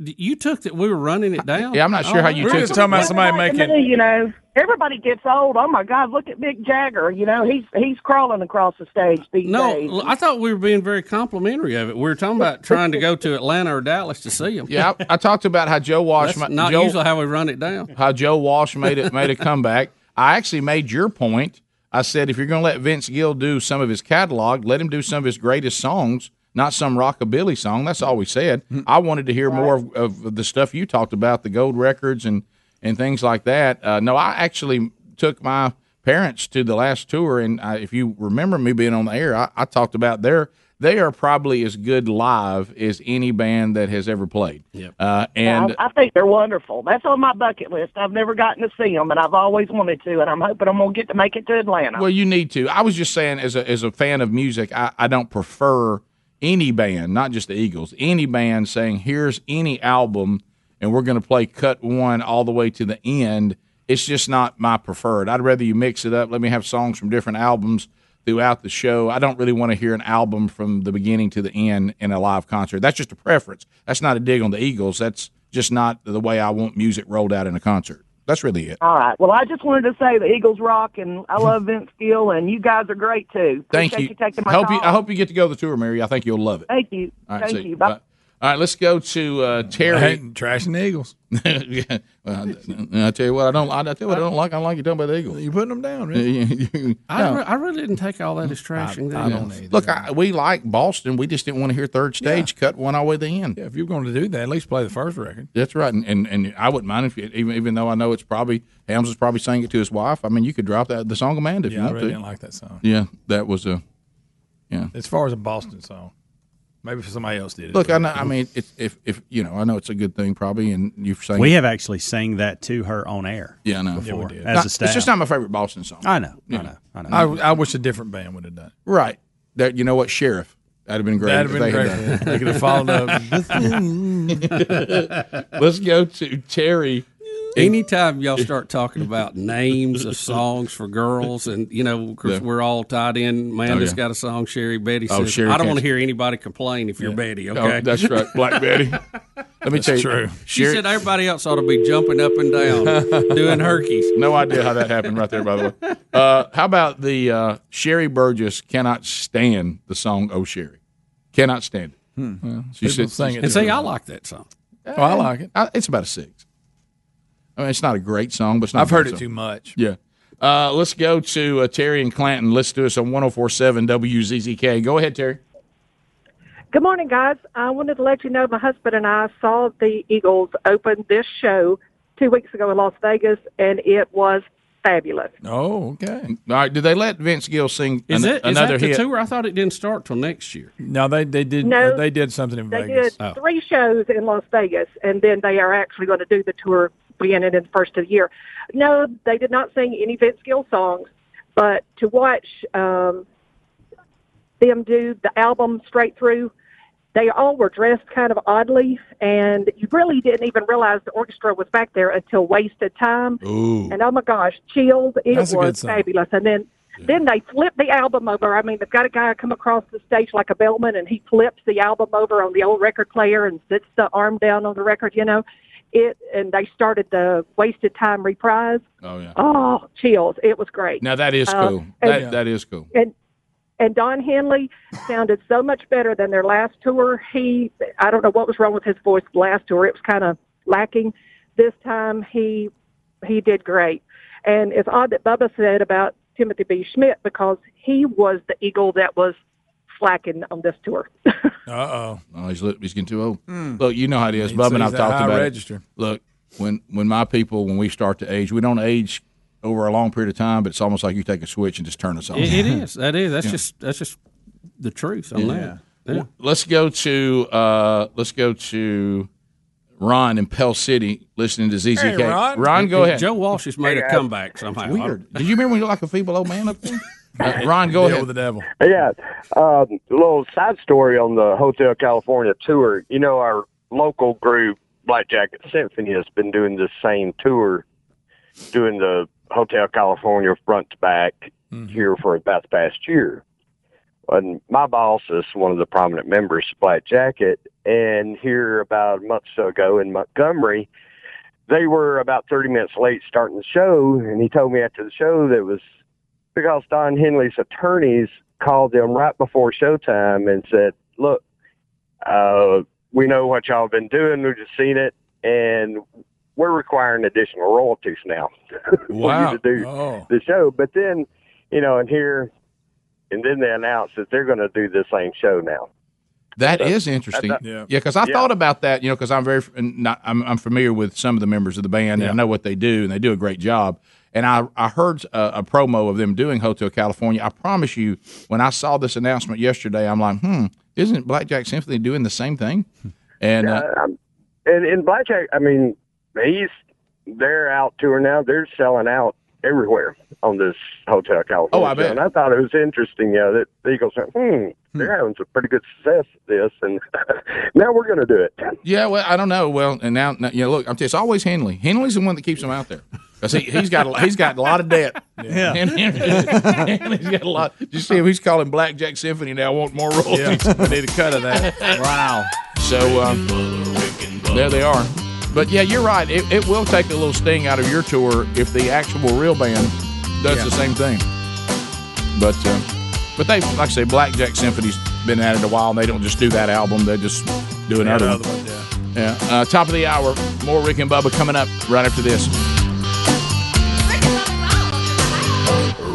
You took that we were running it down. Yeah, I'm not sure how you Oh, took it. Everybody to me, you know, everybody gets old. Oh my God, look at Mick Jagger. You know, he's he's crawling across the stage these No, days. I thought we were being very complimentary of it. We were talking about trying to go to Atlanta or Dallas to see him. Yeah, I, I talked about how Joe Walsh. That's ma- not Joe, usually how we run it down. how Joe Walsh made it made a comeback. I actually made your point. I said if you're going to let Vince Gill do some of his catalog, let him do some of his greatest songs, not some rockabilly song. That's all we said. I wanted to hear more of, of the stuff you talked about, the gold records and and things like that. Uh, no, I actually took my parents to the last tour, and I, if you remember me being on the air, I, I talked about their. They are probably as good live as any band that has ever played. Yep. Uh, and I, I think they're wonderful. That's on my bucket list. I've never gotten to see them, and I've always wanted to, and I'm hoping I'm gonna get to make it to Atlanta. Well, you need to. I was just saying, as a as a fan of music, I, I don't prefer any band, not just the Eagles, any band saying, "Here's any album, and we're going to play cut one all the way to the end." It's just not my preferred. I'd rather you mix it up. Let me have songs from different albums throughout the show. I don't really want to hear an album from the beginning to the end in a live concert. That's just a preference. That's not a dig on the Eagles. That's just not the way I want music rolled out in a concert. That's really it. All right. Well, I just wanted to say the Eagles rock, and I love Vince Gill, and you guys are great too. Thank Appreciate you. taking my hope call. you. I hope you get to go to the tour, Mary. I think you'll love it. Thank you. All right, Thank you. Bye. Bye. All right, let's go to uh, Terry. trashing the Eagles. yeah. Well, I, I tell you what, I don't. I, tell you what, I don't like. I don't like you talking about the Eagles. You're putting them down, really? I, re- I really didn't take all that as trashing. Yeah. then. Look, I, we like Boston. We just didn't want to hear third stage cut one all the way to the end. Yeah, if you're going to do that, at least play the first record. That's right, and, and and I wouldn't mind if you, even even though I know it's probably Helms is probably saying it to his wife. I mean, you could drop that the song Amanda if Yeah, you I want really to. didn't like that song. Yeah, that was a. Yeah. As far as a Boston song, maybe if somebody else did it. Look, I know. I mean, it's, if if you know, I know it's a good thing probably, and you're saying We have actually sang that to her on air. Yeah, I know. Before, Yeah, we did. as Not- a staff. It's just not my favorite Boston song. I know. I know. I know. I, I wish a different band would have done. it. Right. That you know what, Sheriff. That'd have been great. That'd have been great. They could have followed up. Let's go to Terry. Anytime y'all start talking about names of songs for girls, and you know, of course, Yeah. we're all tied in. Amanda's yeah. got a song. Sherry Betty Oh, Sherry "I don't want to hear anybody complain if you're Betty." Oh, Okay, that's right, Black Betty. Let me That's tell you, true. She Sherry- said everybody else ought to be jumping up and down, doing herkies. No idea how that happened right there, by the way. Uh, how about the uh, Sherry Burgess cannot stand the song "Oh Sherry"? Cannot stand it. Well, She people said, sing it And see. I like that song. Oh, I like it. I, it's about a six. I mean, it's not a great song, but it's not I've a heard bad it song. too much. Yeah. Uh, let's go to uh, Terry and Clanton. Let's do us on 1047 WZZK. Go ahead, Terry. Good morning, guys. I wanted to let you know my husband and I saw the Eagles open this show two weeks ago in Las Vegas, and it was fabulous. Oh, okay. All right. Did they let Vince Gill sing Is an- it is another that the hit? tour? I thought it didn't start till next year. No, they they did No, they did something in They Vegas. did three shows in Las Vegas, and then they are actually going to do the tour beginning in the first of the year. No, they did not sing any Vince Gill songs, but to watch um, them do the album straight through, they all were dressed kind of oddly, and you really didn't even realize the orchestra was back there until Wasted Time. Ooh. And oh my gosh, chills! It That's a good was song. fabulous. And then then they flip the album over. I mean, they've got a guy come across the stage like a bellman, and he flips the album over on the old record player and sits the arm down on the record. You know, it. And they started the Wasted Time reprise. Oh, yeah. Oh, chills! It was great. Now, that is Uh, cool. and- that, that is cool. and and Don Henley sounded so much better than their last tour. He, I don't know what was wrong with his voice last tour. It was kind of lacking. This time he he did great. And it's odd that Bubba said about Timothy B. Schmit because he was the eagle that was slacking on this tour. Uh oh. Oh, he's, he's getting too old. Look, you know how it is. He's- Bubba and I've talked high about register. it. Look, when when my people, when we start to age, we don't age over a long period of time, but it's almost like you take a switch and just turn us on. It, it is. That is. That's Yeah. just that's just the truth on that. Yeah. Let's go to uh, let's go to Ron in Pell City listening to ZZK. Hey, Ron. go ahead. Joe Walsh has made Hey, a guys. comeback somehow. It's weird. Did you remember when you were like a feeble old man up there? Ron, go ahead. with the devil. Yeah. Um, a little side story on the Hotel California tour. You know, our local group, Black Jacket Symphony, has been doing the same tour, doing the Hotel California front to back here for about the past year. And my boss is one of the prominent members of Black Jacket. And here about a month or so ago in Montgomery, they were about 30 minutes late starting the show. And he told me after the show that it was because Don Henley's attorneys called them right before showtime and said, look, uh, we know what y'all have been doing. We've just seen it. And we're requiring additional royalties now for Wow. you to do Oh. the show. But then, you know, and here, and then they announced that they're going to do the same show now. That So, is interesting. that- Yeah, yeah. because I Yeah. thought about that. You know, because I'm very not, I'm, I'm familiar with some of the members of the band, and I know what they do, and they do a great job. And I I heard a, a promo of them doing Hotel California. I promise you, when I saw this announcement yesterday, I'm like, hmm, isn't Blackjack Symphony doing the same thing? And uh, Yeah, and in Blackjack, I mean, he's they're out touring now. They're selling out everywhere on this Hotel California. Oh, I bet. And I thought it was interesting, know, that the Eagles said, hmm, they're having some pretty good success at this, and now we're going to do it. Yeah, well, I don't know. Well, and now, now you know, look, I'm always Henley. Henley's the one that keeps them out there because he he's got a, he's got a lot of debt. Yeah. Henley's got a lot. You see? He's calling Blackjack Symphony now. Want more royalties? Yeah, we need a cut of that. wow. So um, there they are. But yeah, you're right. It, it will take a little sting out of your tour if the actual real band does Yeah. the same thing. But uh, but they like I say, Blackjack Symphony's been at it a while, and they don't just do that album. They just do another another one. one, yeah. Yeah. Uh, top of the hour. More Rick and Bubba coming up right after this.